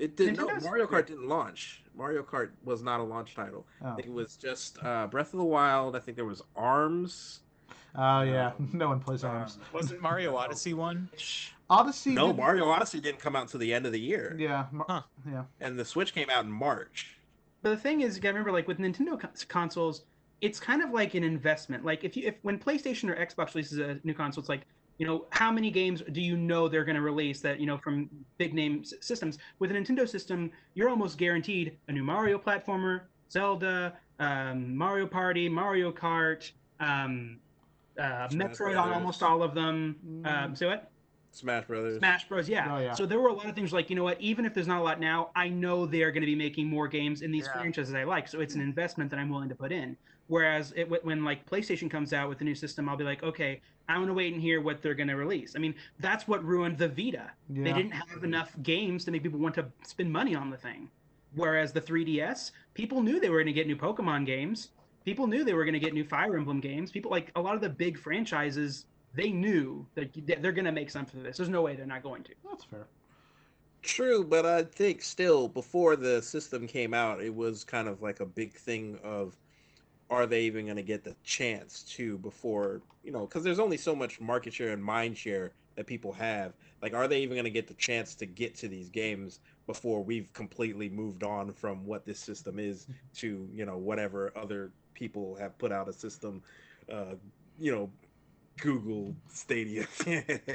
It did no Mario Kart didn't launch. Mario Kart was not a launch title. I Oh, think it was just uh, Breath of the Wild. I think there was Arms. oh yeah, Um, no one plays uh, Arms. Wasn't Mario Odyssey one? Odyssey. no, did- Mario Odyssey didn't come out until the end of the year, Yeah, Mar- Huh. yeah. and the Switch came out in March. But the thing is, you gotta remember, like with Nintendo consoles, it's kind of like an investment. Like if you, if when PlayStation or Xbox releases a new console, it's like, you know, how many games do you know they're going to release that you know from big name s- systems? With a Nintendo system, you're almost guaranteed a new Mario platformer, Zelda, um, Mario Party, Mario Kart, um, uh, Metroid on almost all of them. Mm. Um, so what? Smash Brothers. Smash Bros. Yeah. Oh, yeah. So there were a lot of things like, you know what, even if there's not a lot now, I know they're going to be making more games in these Yeah. franchises I like. So it's an investment that I'm willing to put in. Whereas it, when like PlayStation comes out with a new system, I'll be like, okay, I want to wait and hear what they're going to release. I mean, that's what ruined the Vita. Yeah. They didn't have enough games to make people want to spend money on the thing. Whereas the 3DS, people knew they were going to get new Pokemon games. people knew they were going to get new Fire Emblem games. People like a lot of the big franchises, they knew that they're going to make something of this. There's no way they're not going to. That's fair. True, but I think still before the system came out, it was kind of like a big thing of are they even going to get the chance to before, you know, because there's only so much market share and mind share that people have. Like, are they even going to get the chance to get to these games before we've completely moved on from what this system is to, you know, whatever other people have put out a system, uh, you know, Google Stadia.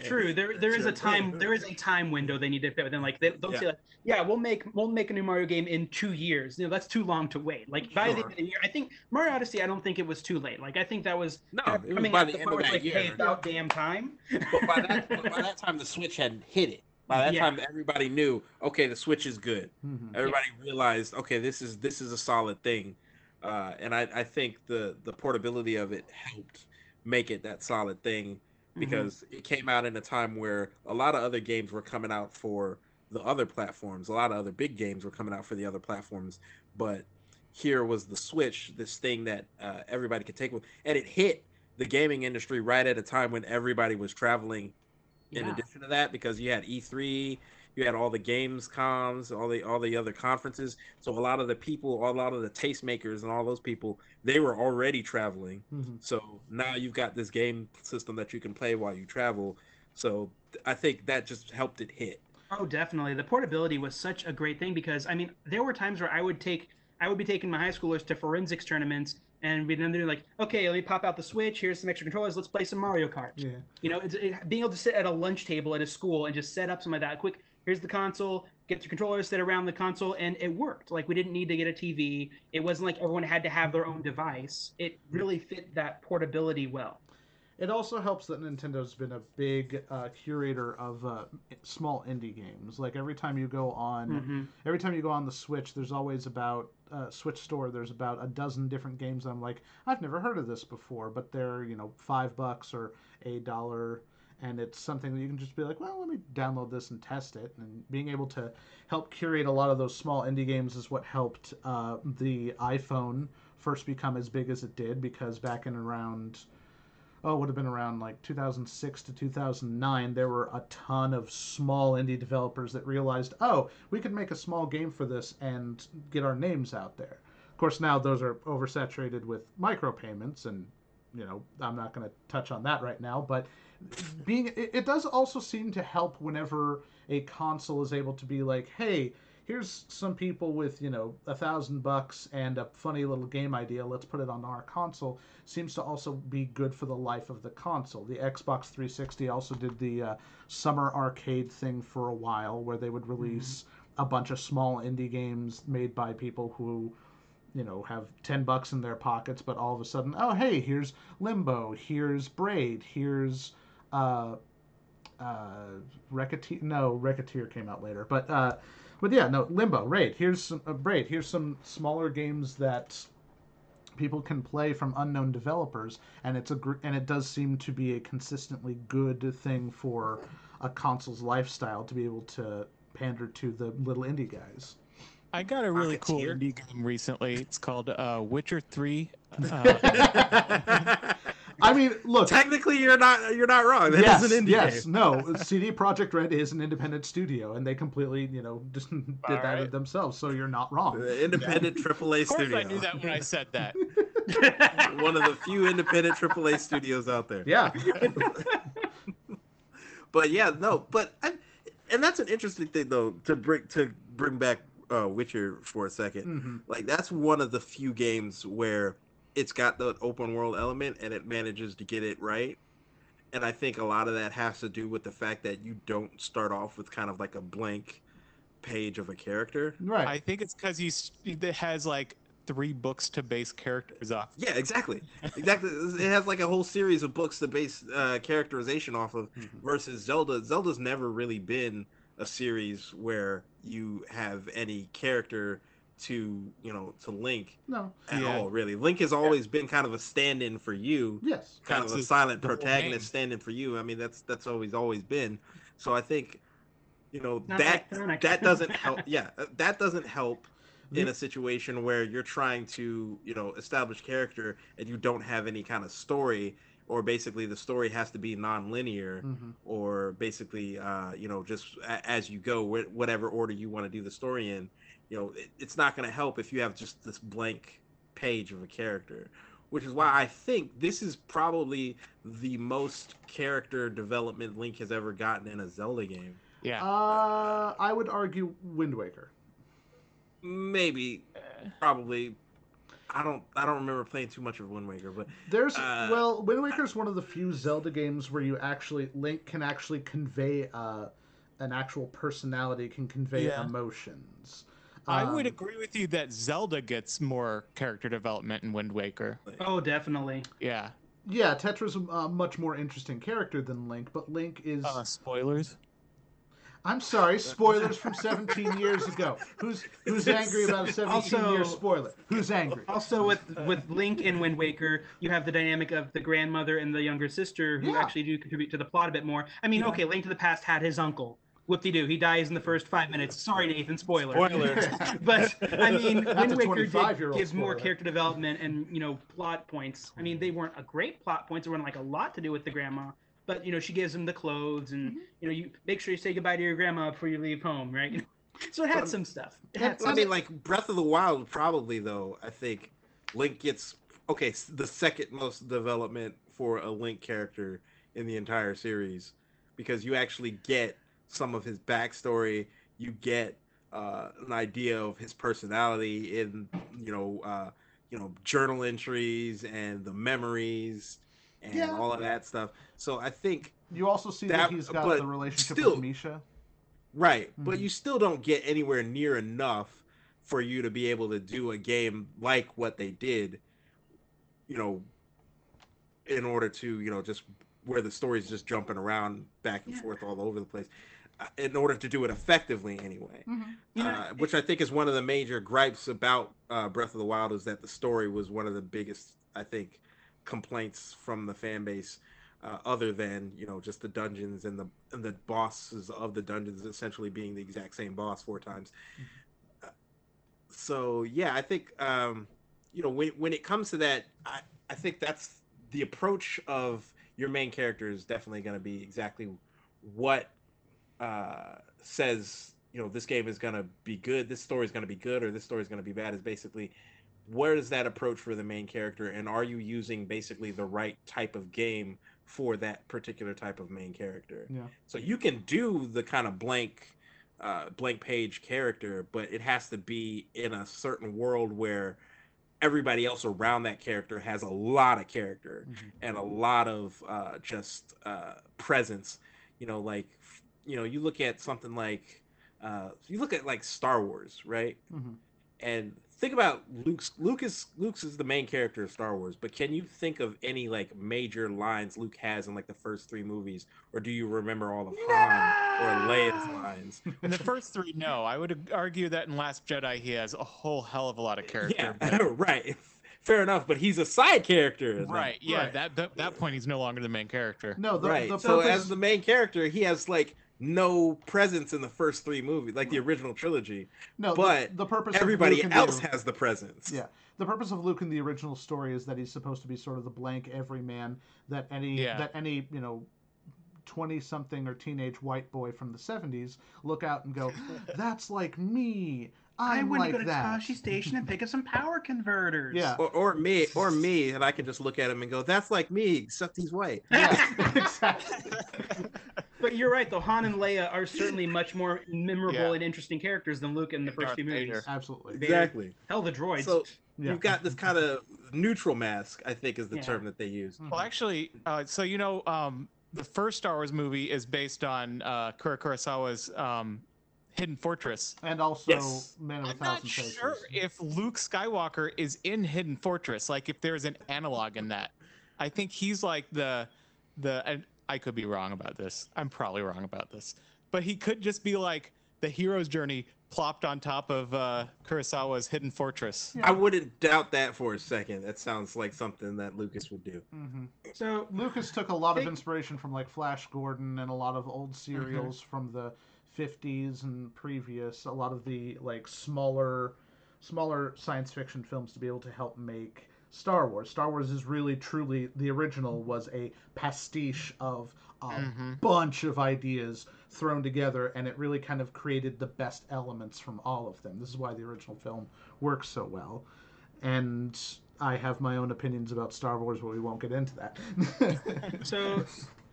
True. There there is a time there is a time window they need to fit within. Like they don't Yeah. say like, yeah, we'll make we'll make a new Mario game in two years. You know, that's too long to wait. Like by the end of the year, I think Mario Odyssey. I don't think it was too late. Like I think that was No, kind of it was coming by out the the end point of that it's like, hey, about damn time. but by that but by that time the Switch had hit it. By that Yeah. time everybody knew, okay, the Switch is good. Mhm. Everybody realized, okay, this is this is a solid thing. Uh, and I, I think the the portability of it helped make it that solid thing Mm-hmm. because it came out in a time where a lot of other games were coming out for the other platforms. A lot of other big games were coming out for the other platforms, but here was the Switch, this thing that uh, everybody could take with, and it hit the gaming industry right at a time when everybody was traveling. In Yeah. addition to that, because you had E3, you had all the games cons, all the all the other conferences. So a lot of the people, a lot of the tastemakers, and all those people, they were already traveling. Mhm. So now you've got this game system that you can play while you travel. So I think that just helped it hit. Oh, definitely. The portability was such a great thing because I mean, there were times where I would take, I would be taking my high schoolers to forensics tournaments, and we'd then they're like, okay, let me pop out the Switch. Here's some extra controllers. Let's play some Mario Kart. Yeah. You know, it's, it, being able to sit at a lunch table at a school and just set up some of that quick. Here's the console. Get your controllers, sit around the console, and it worked. Like we didn't need to get a TV. It wasn't like everyone had to have their own device. It really fit that portability well. It also helps that Nintendo's been a big uh, curator of uh, small indie games. Like every time you go on, Mhm. every time you go on the Switch, there's always about uh, Switch store. There's about a dozen different games. that I'm like, I've never heard of this before, but they're you know five bucks or a dollar, and it's something that you can just be like, well, let me download this and test it. And being able to help curate a lot of those small indie games is what helped uh, the iPhone first become as big as it did because back in around oh, would have been around like 2006 to 2009, there were a ton of small indie developers that realized, oh, we could make a small game for this and get our names out there. Of course, now those are oversaturated with micropayments, and you know, I'm not going to touch on that right now, but being it, it does also seem to help whenever a console is able to be like, hey, here's some people with you know a thousand bucks and a funny little game idea. Let's put it on our console. Seems to also be good for the life of the console. The xbox 360 also did the uh, summer arcade thing for a while where they would release a bunch of small indie games made by people who you know have 10 bucks in their pockets but all of a sudden oh hey here's limbo here's braid here's uh uh Racketeer no Racketeer came out later but uh but yeah no limbo braid here's some uh, braid here's some smaller games that people can play from unknown developers and it's a gr- and it does seem to be a consistently good thing for a console's lifestyle to be able to pander to the little indie guys I got a really cool indie game recently. It's called uh, Witcher Three. Uh, i mean look Technically, you're not you're not wrong. That is yes, an indie yes, game. no. CD Projekt Red is an independent studio, and they completely, you know, just did that Alright. themselves. So you're not wrong. The independent AAA of course, studio. I knew that when I said that. One of the few independent AAA studios out there. Yeah, But yeah, no, but I, and that's an interesting thing though to bring to bring back uh, Witcher for a 2nd Mhm. Like that's one of the few games where it's got the open world element and it manages to get it right. And I think a lot of that has to do with the fact that you don't start off with kind of like a blank page of a character. right. I think it's because he's it has like three books to base characters off. Yeah, exactly. Exactly. It has like a whole series of books to base uh, characterization off of Mhm. versus Zelda. Zelda's never really been a series where you have any character to, you know, to Link no. at Yeah. all, really. Link has always been kind of a stand-in for you, Yes. kind That's of a his- silent protagonist game. stand-in for you. I mean, that's that's always always been. So I think you know Not that like Sonic. that doesn't help. Yeah, uh, that doesn't help in a situation where you're trying to, you know, establish character and you don't have any kind of story, or basically the story has to be non-linear, Mhm. or basically, uh, you know, just a- as you go, wh- whatever order you want to do the story in, you know, it, it's not going to help if you have just this blank page of a character. Which is why I think this is probably the most character development Link has ever gotten in a Zelda game. Yeah. Uh, I would argue Wind Waker. Maybe, probably. I don't. I don't remember playing too much of Wind Waker, but There's Uh, well, Wind Waker is one of the few Zelda games where you actually Link can actually convey uh, an actual personality, can convey Yeah. emotions. I would Um, agree with you that Zelda gets more character development in Wind Waker. Oh, definitely. Yeah. Yeah, Tetra's a a much more interesting character than Link, but Link is. Uh, spoilers. I'm sorry, spoilers from 17 years ago. Who's who's angry about a 17 year Also- spoiler? Who's angry? Also, with with Link in Wind Waker, you have the dynamic of the grandmother and the younger sister who Yeah. actually do contribute to the plot a bit more. I mean, okay, Link to the Past had his uncle. Whoop-de-doo, he dies in the first five minutes. Sorry, Nathan, spoiler. Spoiler. but I mean, That's Wind Waker did, gives more character development and you know plot points. I mean, they weren't a great plot points. They weren't like a lot to do with the grandma, but you know she gives him the clothes and Mm-hmm. you know you make sure you say goodbye to your grandma before you leave home, right? So it had But- some stuff. It had it's I some mean, like Breath of the Wild, probably though. I think Link gets okay. The second most development for a Link character in the entire series, because you actually get some of his backstory. You get uh, an idea of his personality in you know uh, you know journal entries and the memories and Yeah. all of that stuff. So I think You also see that, That- he's got the relationship still- with Mipha. Right, but Mhm. you still don't get anywhere near enough for you to be able to do a game like what they did, you know, in order to, you know, just where the story's just jumping around back and Yeah. forth all over the place, in order to do it effectively anyway. You know, uh, which I think is one of the major gripes about uh, Breath of the Wild is that the story was one of the biggest, I think, complaints from the fan base. Uh, other than you know just the dungeons and the and the bosses of the dungeons essentially being the exact same boss four times. Uh, so yeah, I think um, you know when when it comes to that, I I think that's the approach of your main character is definitely going to be exactly what uh, says you know this game is going to be good this story is going to be good or this story is going to be bad is basically where is that approach for the main character and are you using basically the right type of game for that particular type of main character Yeah. so you can do the kind of blank uh, blank page character but it has to be in a certain world where everybody else around that character has a lot of character Mhm. and a lot of uh, just uh, presence. You know, like you know, you look at something like uh, you look at like Star Wars, right? Mhm. And think about Luke's. Lucas. Luke's is the main character of Star Wars, but can you think of any like major lines Luke has in like the first three movies, or do you remember all of Han or Leia's lines? In the first three, no. I would argue that in Last Jedi, he has a whole hell of a lot of character. Yeah, right. Fair enough, but he's a side character. then. Right. Yeah. Right. That, that that point, he's no longer the main character. No, the, right. the so as the main character, he has like no presence in the first three movies, like the original trilogy. no, but the, purpose. of Everybody Luke else the, has the presence. Yeah. The purpose of Luke in the original story is that he's supposed to be sort of the blank everyman that any Yeah. that any you know. 20 something or teenage white boy from the 70s look out and go that's like me I i'm want like to go to that Tosche Station and pick up some power converters. Yeah. Or, or me, or me, and I can just look at him and go, "That's like me, except he's white." yeah exactly But you're right, though. Han and Leia are certainly much more memorable Yeah. and interesting characters than Luke in the And first Darth few movies. Vader. absolutely Vader. Exactly. Hell, the droids. So yeah you've got this kind of neutral mask. I think is the Yeah. term that they use. Well, actually, uh, so you know, um, the first Star Wars movie is based on uh, Kura Kurosawa's um, Hidden Fortress. and also Yes. man of a I'm not thousand faces sure if Luke Skywalker is in Hidden Fortress. Like, if there's an analog in that, I think he's like the the. And I could be wrong about this. I'm probably wrong about this, but he could just be like the hero's journey plopped on top of uh, Kurosawa's Hidden Fortress. Yeah. I wouldn't doubt that for a second. That sounds like something that Lucas would do. hmm so Lucas took a lot of inspiration from like Flash Gordon and a lot of old serials from the 50s and previous. A lot of the like smaller, smaller science fiction films to be able to help make Star Wars. Star Wars is really truly the original was a pastiche of a Mhm. bunch of ideas thrown together and it really kind of created the best elements from all of them. This is why the original film works so well. And I have my own opinions about Star Wars, but we won't get into that. So,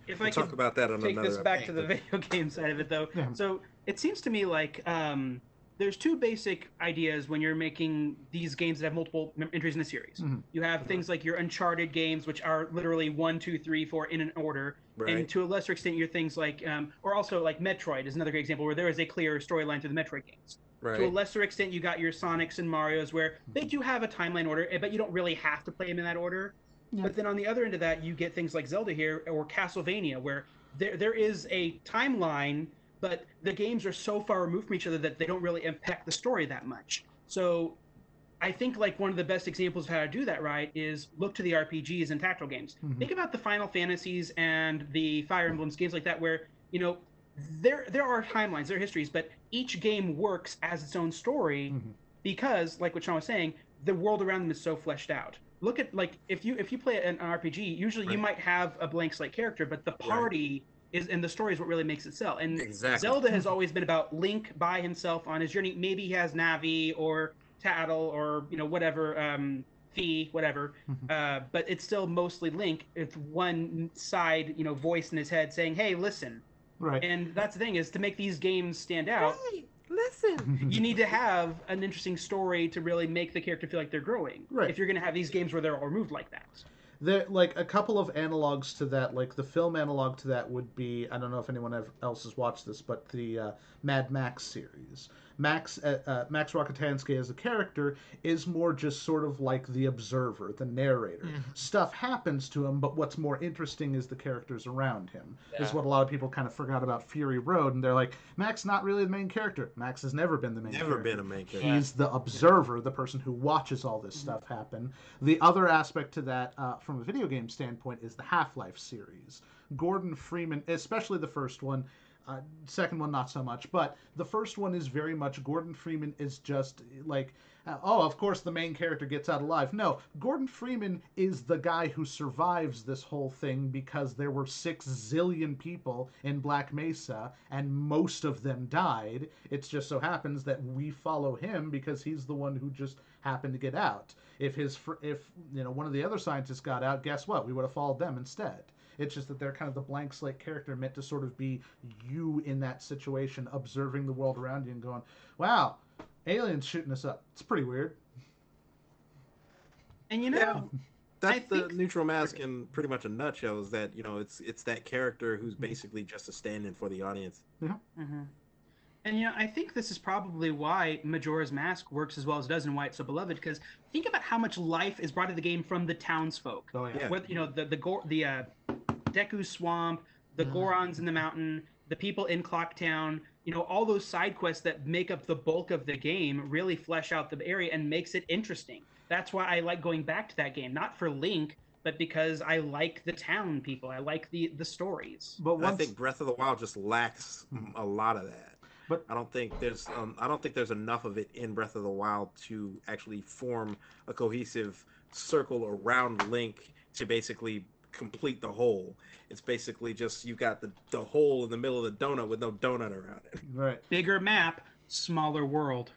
if I We'll could talk about that on take another this back to the video game side of it though Yeah. so it seems to me like um, there's two basic ideas when you're making these games that have multiple entries in a series. Mhm. you have things like your uncharted games which are literally one two three four in an order. And to a lesser extent your things like um, or also like metroid is another great example where there is a clear storyline through the metroid games. To a lesser extent you got your sonics and marios where they do have a timeline order eh, but you don't really have to play them in that order. Yeah. but then on the other end of that, you get things like Zelda here or Castlevania, where there there is a timeline, but the games are so far removed from each other that they don't really impact the story that much. So I think like one of the best examples of how to do that right is look to the RPGs and tactile games. Mhm. Think about the Final Fantasies and the Fire Emblems games like that, where you know there there are timelines, there are histories, but each game works as its own story Mhm. because, like what Sean was saying, the world around them is so fleshed out. Look at like if you if you play an RPG, usually you might have a blank slate character, but the party is and the story is what really makes it sell. And Exactly. Zelda has always been about Link by himself on his journey. Maybe he has Navi or Tatl or you know whatever um, Fi, whatever. Uh, but it's still mostly Link with one side, you know, voice in his head saying, "Hey, listen." right. And that's the thing is to make these games stand out listen. you need to have an interesting story to really make the character feel like they're growing. Right. If you're going to have these games where they're all removed like that. There, like a couple of analogs to that, like the film analog to that would be I don't know if anyone else has watched this, but the uh, Mad Max series. Max uh, uh, Max Rockatansky as a character is more just sort of like the observer, the narrator. Mhm. Stuff happens to him, but what's more interesting is the characters around him. Is what a lot of people kind of forgot about Fury Road, and they're like, Max not really the main character. Max has never been the main. Never character. been a main character. He's the observer, the person who watches all this stuff happen. The other aspect to that, uh, from a video game standpoint, is the Half Life series. Gordon Freeman, especially the first one, uh, second one not so much, but the first one is very much Gordon Freeman is just like, uh, oh, of course the main character gets out alive. No, Gordon Freeman is the guy who survives this whole thing because there were six zillion people in Black Mesa and most of them died. It just so happens that we follow him because he's the one who just happened to get out. If his fr- if you know one of the other scientists got out, guess what? We would have followed them instead. It's just that they're kind of the blank slate character meant to sort of be you in that situation, observing the world around you and going, "Wow, aliens shooting us up. It's pretty weird." And you know, Yeah. That's I the think- neutral mask in pretty much a nutshell. Is that you know it's it's that character who's basically just a stand-in for the audience. Mhm. And you know, I think this is probably why Majora's Mask works as well as it does and why it's so beloved. Because think about how much life is brought to the game from the townsfolk. Oh yeah. Yeah. Whether you know the the Gor- the uh, Deku Swamp, the Mhm. Gorons in the mountain, the people in Clocktown. You know, all those side quests that make up the bulk of the game really flesh out the area and makes it interesting. That's why I like going back to that game, not for Link, but because I like the town people. I like the the stories. But And I think Breath of the Wild just lacks a lot of that. But- I don't think there's um, I don't think there's enough of it in Breath of the Wild to actually form a cohesive circle around Link to basically complete the whole. It's basically just you got the the hole in the middle of the donut with no donut around it. right. Bigger map, smaller world.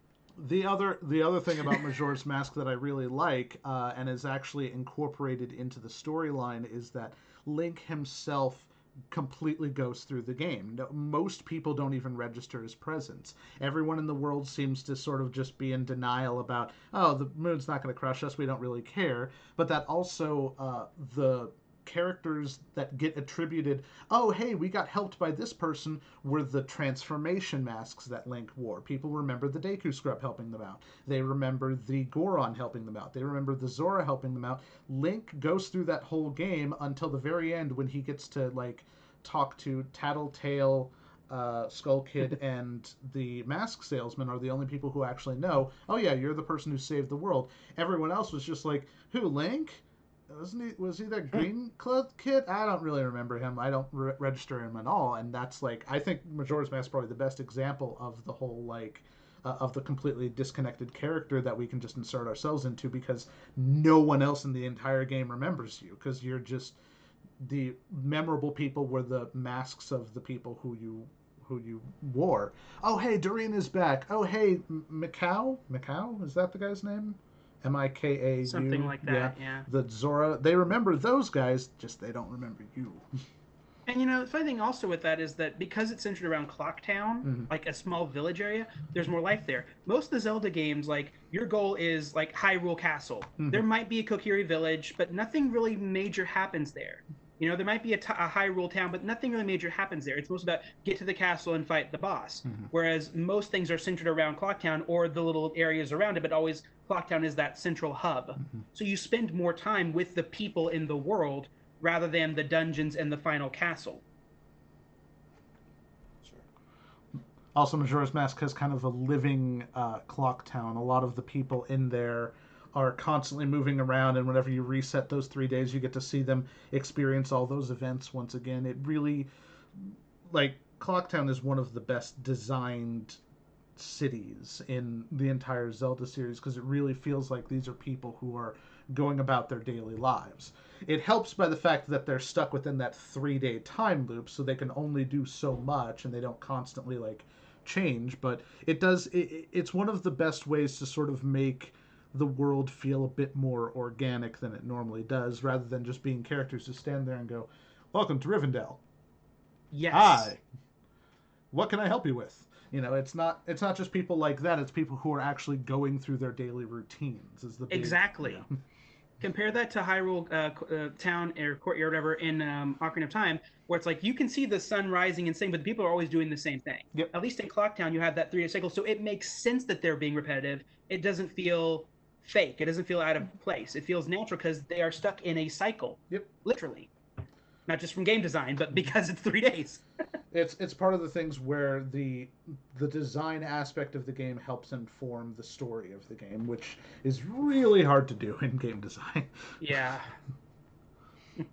The other the other thing about Majora's Mask that I really like uh, and is actually incorporated into the storyline is that Link himself completely goes through the game. No, most people don't even register his presence. Everyone in the world seems to sort of just be in denial about, oh, the moon's not going to crush us. We don't really care. But that also uh, the characters that get attributed, oh, hey, we got helped by this person, were the transformation masks that Link wore. People remember the Deku Scrub helping them out. They remember the Goron helping them out. They remember the Zora helping them out. Link goes through that whole game until the very end when he gets to, like, talk to Tattletale. Uh, Skull Kid and the mask salesman are the only people who actually know. Oh yeah, you're the person who saved the world. Everyone else was just like, "Who, Link? Wasn't he was he that green clothed kid i don't really remember him i don't re- register him at all and that's like i think majora's mask is probably the best example of the whole like uh, of the completely disconnected character that we can just insert ourselves into because no one else in the entire game remembers you because you're just the memorable people were the masks of the people who you who you wore. Oh hey, Doreen is back. Oh hey, M- Mikau, Mikau is that the guy's name? M I K A. Something like that, yeah. yeah. The Zora. They remember those guys, just they don't remember you. And you know, the funny thing also with that is that because it's centered around Clocktown, Mhm. like a small village area, there's more life there. Most of the Zelda games, like your goal is like Hyrule Castle. Mhm. There might be a Kokiri village, but nothing really major happens there. You know, there might be a, t- Hyrule town, but nothing really major happens there. It's most about get to the castle and fight the boss. Mhm. Whereas most things are centered around Clocktown or the little areas around it, but always Clocktown is that central hub. Mhm. So you spend more time with the people in the world rather than the dungeons and the final castle. Also, Majora's Mask has kind of a living uh, clock town. A lot of the people in there are constantly moving around, and whenever you reset those three days, you get to see them experience all those events once again. It really, like, Clocktown is one of the best designed cities in the entire Zelda series because it really feels like these are people who are going about their daily lives. It helps by the fact that they're stuck within that three day time loop, so they can only do so much and they don't constantly, like, change but it does it, it- it's one of the best ways to sort of make the world feel a bit more organic than it normally does rather than just being characters who stand there and go welcome to rivendell Yes. hi what can i help you with you know it's not it's not just people like that it's people who are actually going through their daily routines is the big, Exactly. yeah. Compare that to Hyrule uh, uh, Town or Courtyard, whatever, in um, Ocarina of Time, where it's like you can see the sun rising and setting, but the people are always doing the same thing. Yep. At least in Clocktown, you have that three-day cycle, so it makes sense that they're being repetitive. It doesn't feel fake. It doesn't feel out of place. It feels natural because they are stuck in a cycle. Yep. Literally. Not just from game design, but because it's three days. it's it's part of the things where the the design aspect of the game helps inform the story of the game which is really hard to do in game design Yeah.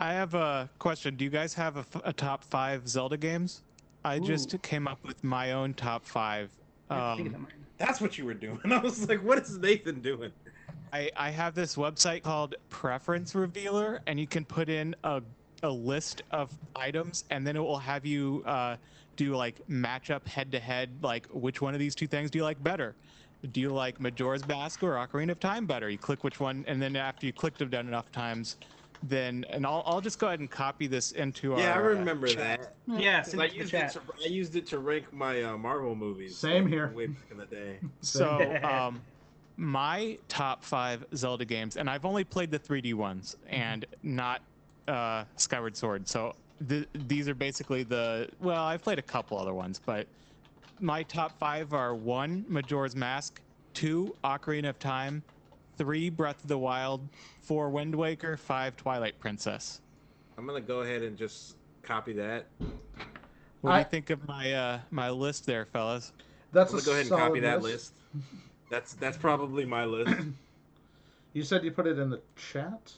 I have a question. Do you guys have a top five Zelda games? I just came up with my own top five. I think of Um, that mine. That's what you were doing. I was like, what is Nathan doing? I, I have this website called Preference Revealer, and you can put in a, a list of items, and then it will have you uh, do like match up head to head, like which one of these two things do you like better? Do you like Majora's Mask or Ocarina of Time better? You click which one, and then after you clicked them done enough times, then and I'll, I'll just go ahead and copy this into our Yeah, I our, uh, remember chat. that. Yeah, 'Cause send I the used it chat. to I used it to rank my uh, Marvel movies. Same like, here. Way back in the day. So, um, my top five Zelda games, and I've only played the 3D ones and not uh, Skyward Sword. So th- these are basically the well, I've played a couple other ones, but my top five are one Majora's Mask, two Ocarina of Time, three Breath of the Wild, four Wind Waker, five Twilight Princess. I'm gonna go ahead and just copy that. What do you think of my uh, my list there, fellas? that's I'm a gonna go ahead and copy solid that list. That's that's probably my list. you said you put it in the chat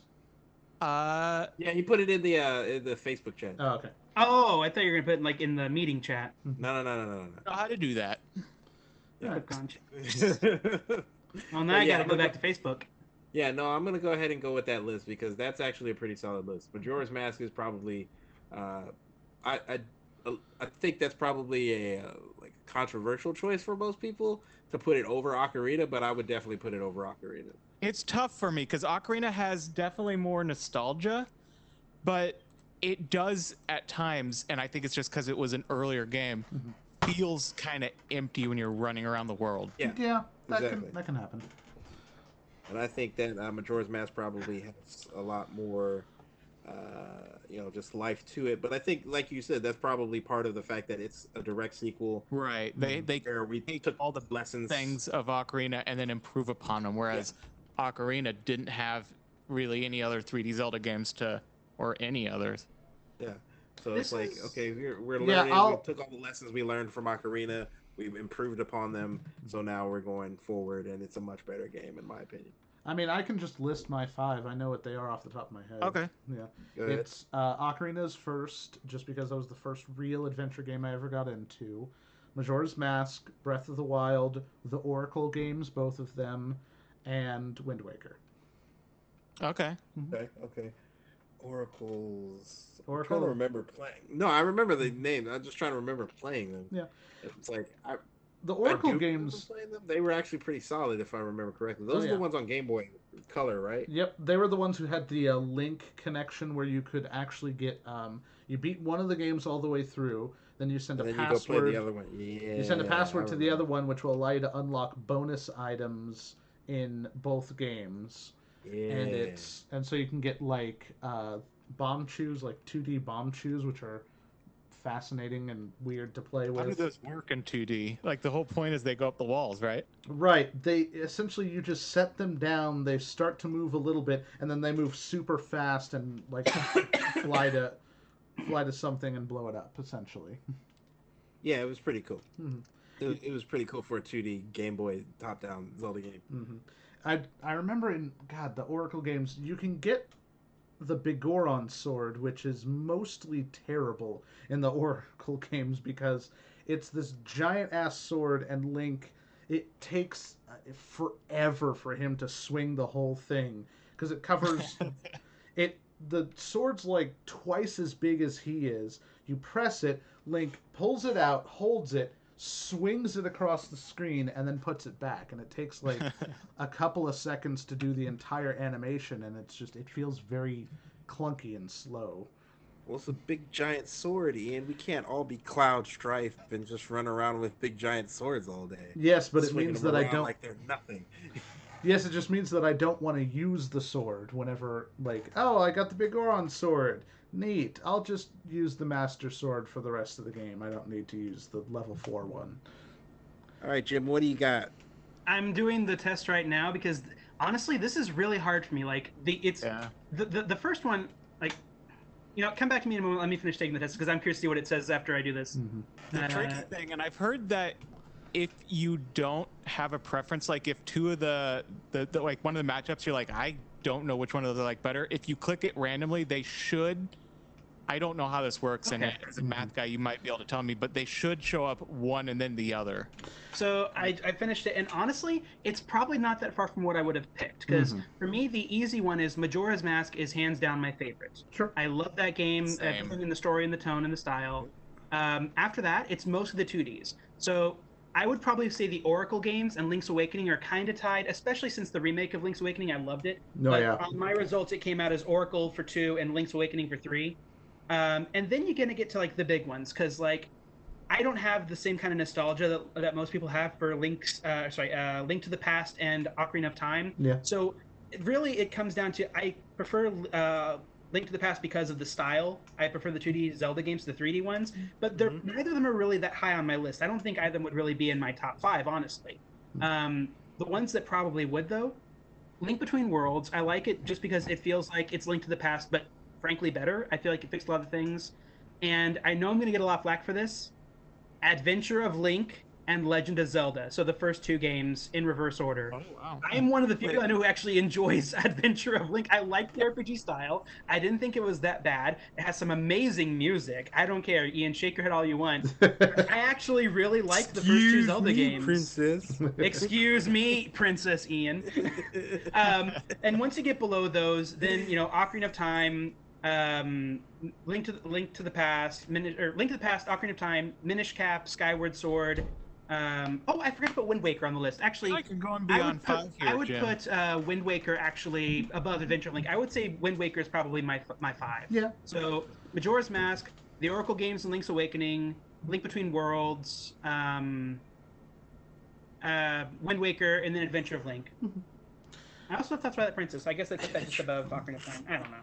Uh, yeah, he put it in the uh, in the Facebook chat. oh, okay Oh, I thought you were gonna put it like in the meeting chat. No, no, no, no, no, no. know how to do that. Yeah. Well, now But I yeah, gotta go back to Facebook. Yeah, no, I'm gonna go ahead and go with that list because that's actually a pretty solid list. Majora's Mask is probably, uh, I, I, I think that's probably a uh, like controversial choice for most people to put it over Ocarina, but I would definitely put it over Ocarina. It's tough for me because Ocarina has definitely more nostalgia, but it does at times, and I think it's just because it was an earlier game, feels kind of empty when you're running around the world. Yeah, yeah that exactly. can that can happen and I think that uh, Majora's Mask probably has a lot more, uh, you know, just life to it. But I think, like you said, that's probably part of the fact that it's a direct sequel. Right. They they we take took all the lessons. things of Ocarina and then improve upon them, whereas Ocarina didn't have really any other 3D Zelda games to, or any others. Yeah. So This it's like, is- okay, we're, we're learning. I'll- We took all the lessons we learned from Ocarina. We've improved upon them. So now we're going forward, and it's a much better game, in my opinion. i mean i can just list my five i know what they are off the top of my head Okay. yeah Go. It's uh, Ocarina's first, just because that was the first real adventure game I ever got into. Majora's Mask, Breath of the Wild, the Oracle games, both of them, and Wind Waker. Okay. Okay, okay. Oracles. I'm Oracle. trying to remember playing. No, I remember the name. I'm just trying to remember playing them. Yeah. It's like I, The I Oracle games. Playing them. They were actually pretty solid, if I remember correctly. Those Oh, are yeah. the ones on Game Boy Color, right? Yep, they were the ones who had the uh, link connection where you could actually get. Um, you beat one of the games all the way through, then you send And a then you go play password. the other one. Yeah. You send a password to the other one, which will allow you to unlock bonus items in both games, Yeah. and it's and so you can get like uh, Bombchus, like 2D Bombchus, which are fascinating and weird to play with. How do those work in 2D? Like the whole point is they go up the walls, right? Right. They essentially you just set them down, they start to move a little bit, and then they move super fast and like fly to fly to something and blow it up, essentially. Yeah, it was pretty cool. Mhm. It, was- it was pretty cool for a 2D Game Boy top-down Zelda game. hmm I I remember in God the Oracle games you can get the Biggoron sword, which is mostly terrible in the Oracle games because it's this giant ass sword, and Link. It takes uh, forever for him to swing the whole thing because it covers it. The sword's like twice as big as he is. You press it, Link pulls it out, holds it, swings it across the screen, and then puts it back. And it takes like a couple of seconds to do the entire animation, and it's just it feels very clunky and slow. Well, it's a big giant sword, and We can't all be Cloud Strife and just run around with big giant swords all day. Yes, but it means them that I don't. like they're nothing. Yes, it just means that I don't want to use the sword whenever, like, oh, I got the Biggoron sword. Neat. I'll just use the Master Sword for the rest of the game. I don't need to use the level 4 one. All right, Jim, what do you got? I'm doing the test right now because honestly, this is really hard for me. Like the it's Yeah. the, the the first one, like you know, come back to me in a moment. Let me finish taking the test because I'm curious to see what it says after I do this. The Uh, tricky thing, and I've heard that if you don't have a preference, like if two of the, the, the like one of the matchups, you're like, I don't know which one of those I like better. If you click it randomly, they should. I don't know how this works, and as a math guy, you might be able to tell me, but they should show up one and then the other. So I, I finished it, and honestly, it's probably not that far from what I would have picked. Because Mhm. for me, the easy one is Majora's Mask is hands down my favorite. Sure. I love that game, Same. everything in the story and the tone and the style. Um, after that, it's most of the 2Ds. So I would probably say the Oracle games and Link's Awakening are kind of tied, especially since the remake of Link's Awakening, I loved it. No, but yeah. on my results, it came out as Oracle for two and Link's Awakening for three. Um, and then you're gonna get to like the big ones, because like I don't have the same kind of nostalgia that, that most people have for Link's, uh, sorry, uh, Link to the Past and Ocarina of Time. Yeah. So really, it comes down to I prefer uh, Link to the Past because of the style. I prefer the 2D Zelda games to the 3D ones, but they're, Mhm. neither of them are really that high on my list. I don't think either of them would really be in my top five, honestly. Um, the ones that probably would, though, Link Between Worlds. I like it just because it feels like it's Link to the Past, but frankly better. I feel like it fixed a lot of things, and I know I'm going to get a lot of flack for this. Adventure of Link and Legend of Zelda. So the first two games in reverse order. Oh wow! I am one of the few Wait. people I know who actually enjoys Adventure of Link. I like the RPG style. I didn't think it was that bad. It has some amazing music. I don't care, Ian. Shake your head all you want. I actually really liked the first two Excuse Zelda me, games. Princess. Excuse me, Princess Ian. Um, and once you get below those, then you know Ocarina of Time, um, Link to the, Link to the Past, Min- or Link to the Past, Ocarina of Time, Minish Cap, Skyward Sword. Um, oh, I forgot to put Wind Waker on the list. Actually, I could go and I beyond would put, here, I would Jim. put uh, Wind Waker actually above Adventure Link. I would say Wind Waker is probably my my five. yeah. So Majora's Mask, the Oracle games, and Link's Awakening, Link Between Worlds, um, uh, Wind Waker, and then Adventure of Link. I also thought Twilight Princess. I guess I put that just above Ocarina of Time. I don't know.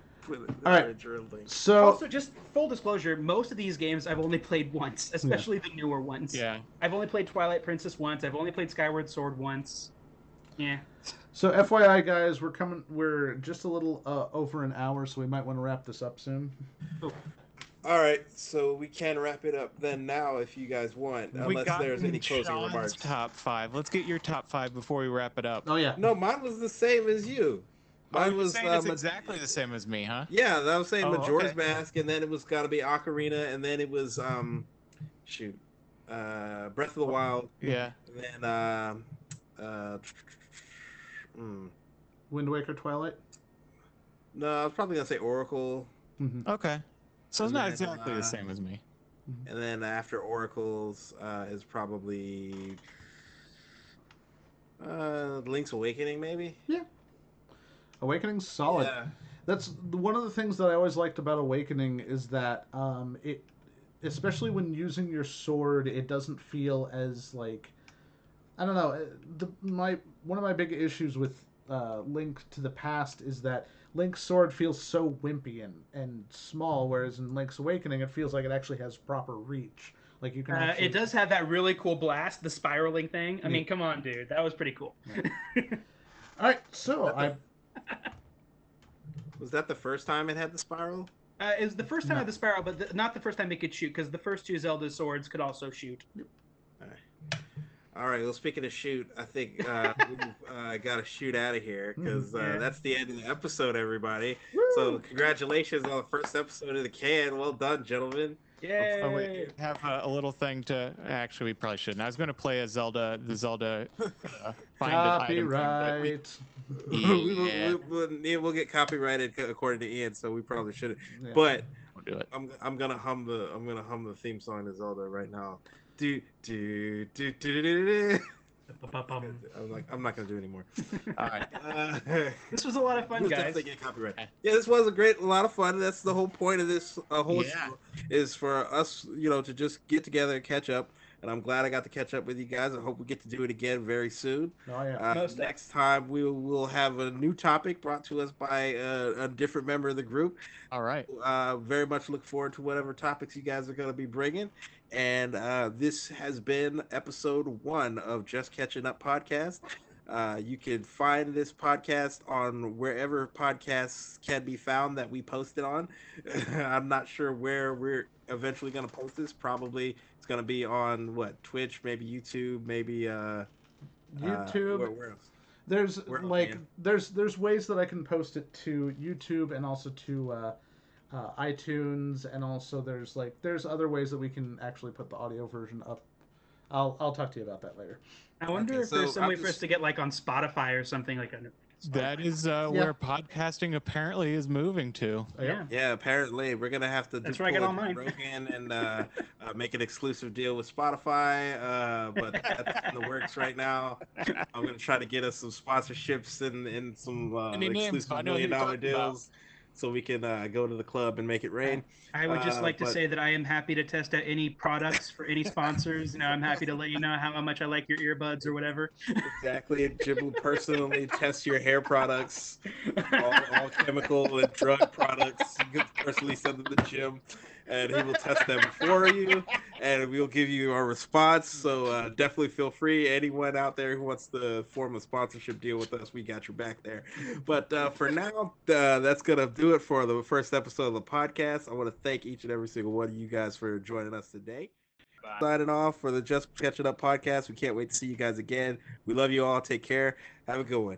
All right. Adventure of Link. So Also, just full disclosure, most of these games I've only played once, especially the newer ones. Yeah. I've only played Twilight Princess once. I've only played Skyward Sword once. Yeah. so FYI guys, we're coming we're just a little uh, over an hour, so we might want to wrap this up soon. All right, so we can wrap it up then now if you guys want, we unless there's any Sean's closing remarks. top five. Let's get your top five before we wrap it up. Oh yeah. No, mine was the same as you. Mine you're was saying uh, it's Ma- exactly the same as me, huh? yeah. I was saying Oh, Majora's okay. Mask, and then it was got to be Ocarina, and then it was um, shoot, uh, Breath of the Wild, Yeah. and then um, uh, mm, Wind Waker, Twilight. no, I was probably gonna say Oracle, Mm-hmm. Okay. So it's And not then, exactly uh, the same as me. and then after Oracles uh, is probably uh, Link's Awakening, maybe. Awakening's solid. Yeah. That's one of the things that I always liked about Awakening is that um, it, especially when using your sword, it doesn't feel as like, I don't know. uh, The my one of my big issues with uh, Link to the Past is that Link's sword feels so wimpy and, and small, whereas in Link's Awakening, it feels like it actually has proper reach. Like you can. Uh, actually... it does have that really cool blast, the spiraling thing. I Yeah. mean, come on, dude, that was pretty cool. All right, so I Was that the first time it had the spiral? Uh, it was the first time No. with the spiral, but the, not the first time it could shoot, because the first two Zelda swords could also shoot. All right. Well, speaking of shoot, I think uh, we've uh, got to shoot out of here because uh, Yeah. that's the end of the episode, everybody. So congratulations on the first episode of the can. Well done, gentlemen. Yay! Oh we have a, a little thing to. Actually, we probably shouldn't. I was going to play a Zelda, the Zelda uh, find item thing, we- copyright. we, Yeah. we'll, we'll, we'll get copyrighted according to Ian, so we probably shouldn't. Yeah. But We'll. I'm I'm gonna hum the I'm gonna hum the theme song to Zelda right now. Do do do do do do. Do. Ba-ba-bum. I'm like I'm not gonna do it anymore. All right. Uh, This was a lot of fun, We'll guys. get copyright. Yeah, this was a great, a lot of fun. That's the whole point of this uh, whole Yeah. show is for us, you know, to just get together and catch up. And I'm glad I got to catch up with you guys. I hope we get to do it again very soon. Oh yeah. Uh, Most next time we will have a new topic brought to us by uh, a different member of the group. All right. Uh, very much look forward to whatever topics you guys are going to be bringing. And uh, this has been episode one of Just Catching Up podcast. Uh, you can find this podcast on wherever podcasts can be found that we posted on. I'm not sure where we're eventually going to post this. Probably it's going to be on what Twitch, maybe YouTube, maybe uh, uh, YouTube. where, where else? There's Where like man? there's there's ways that I can post it to YouTube and also to uh, uh, iTunes and also there's like there's other ways that we can actually put the audio version up. I'll I'll talk to you about that later. I wonder Okay, if there's some I'm way for us to get like on Spotify or something like a. That is uh, Yeah. where podcasting apparently is moving to. Yeah. Yeah, apparently we're gonna have to. That's do where I get pull all mine. Rogan and uh, uh, make an exclusive deal with Spotify, uh, but that's in the works right now. I'm gonna try to get us some sponsorships and, and some uh, Any names? exclusive I know who million dollar deals. about. So we can uh, go to the club and make it rain. I would just Uh, like to but- say that I am happy to test out any products for any sponsors. You know, I'm happy to let you know how much I like your earbuds or whatever. Exactly, Jim will personally test your hair products, all, all chemical and drug products. You can personally send them to Jim, and he will test them for you, and we'll give you our response. So uh, definitely feel free. Anyone out there who wants to form a sponsorship deal with us, we got your back there. But uh, for now, uh, that's gonna do it for the first episode of the podcast. I want to thank each and every single one of you guys for joining us today. Signing off for the Just Catching Up podcast. We can't wait to see you guys again. We love you all. Take care. Have a good one.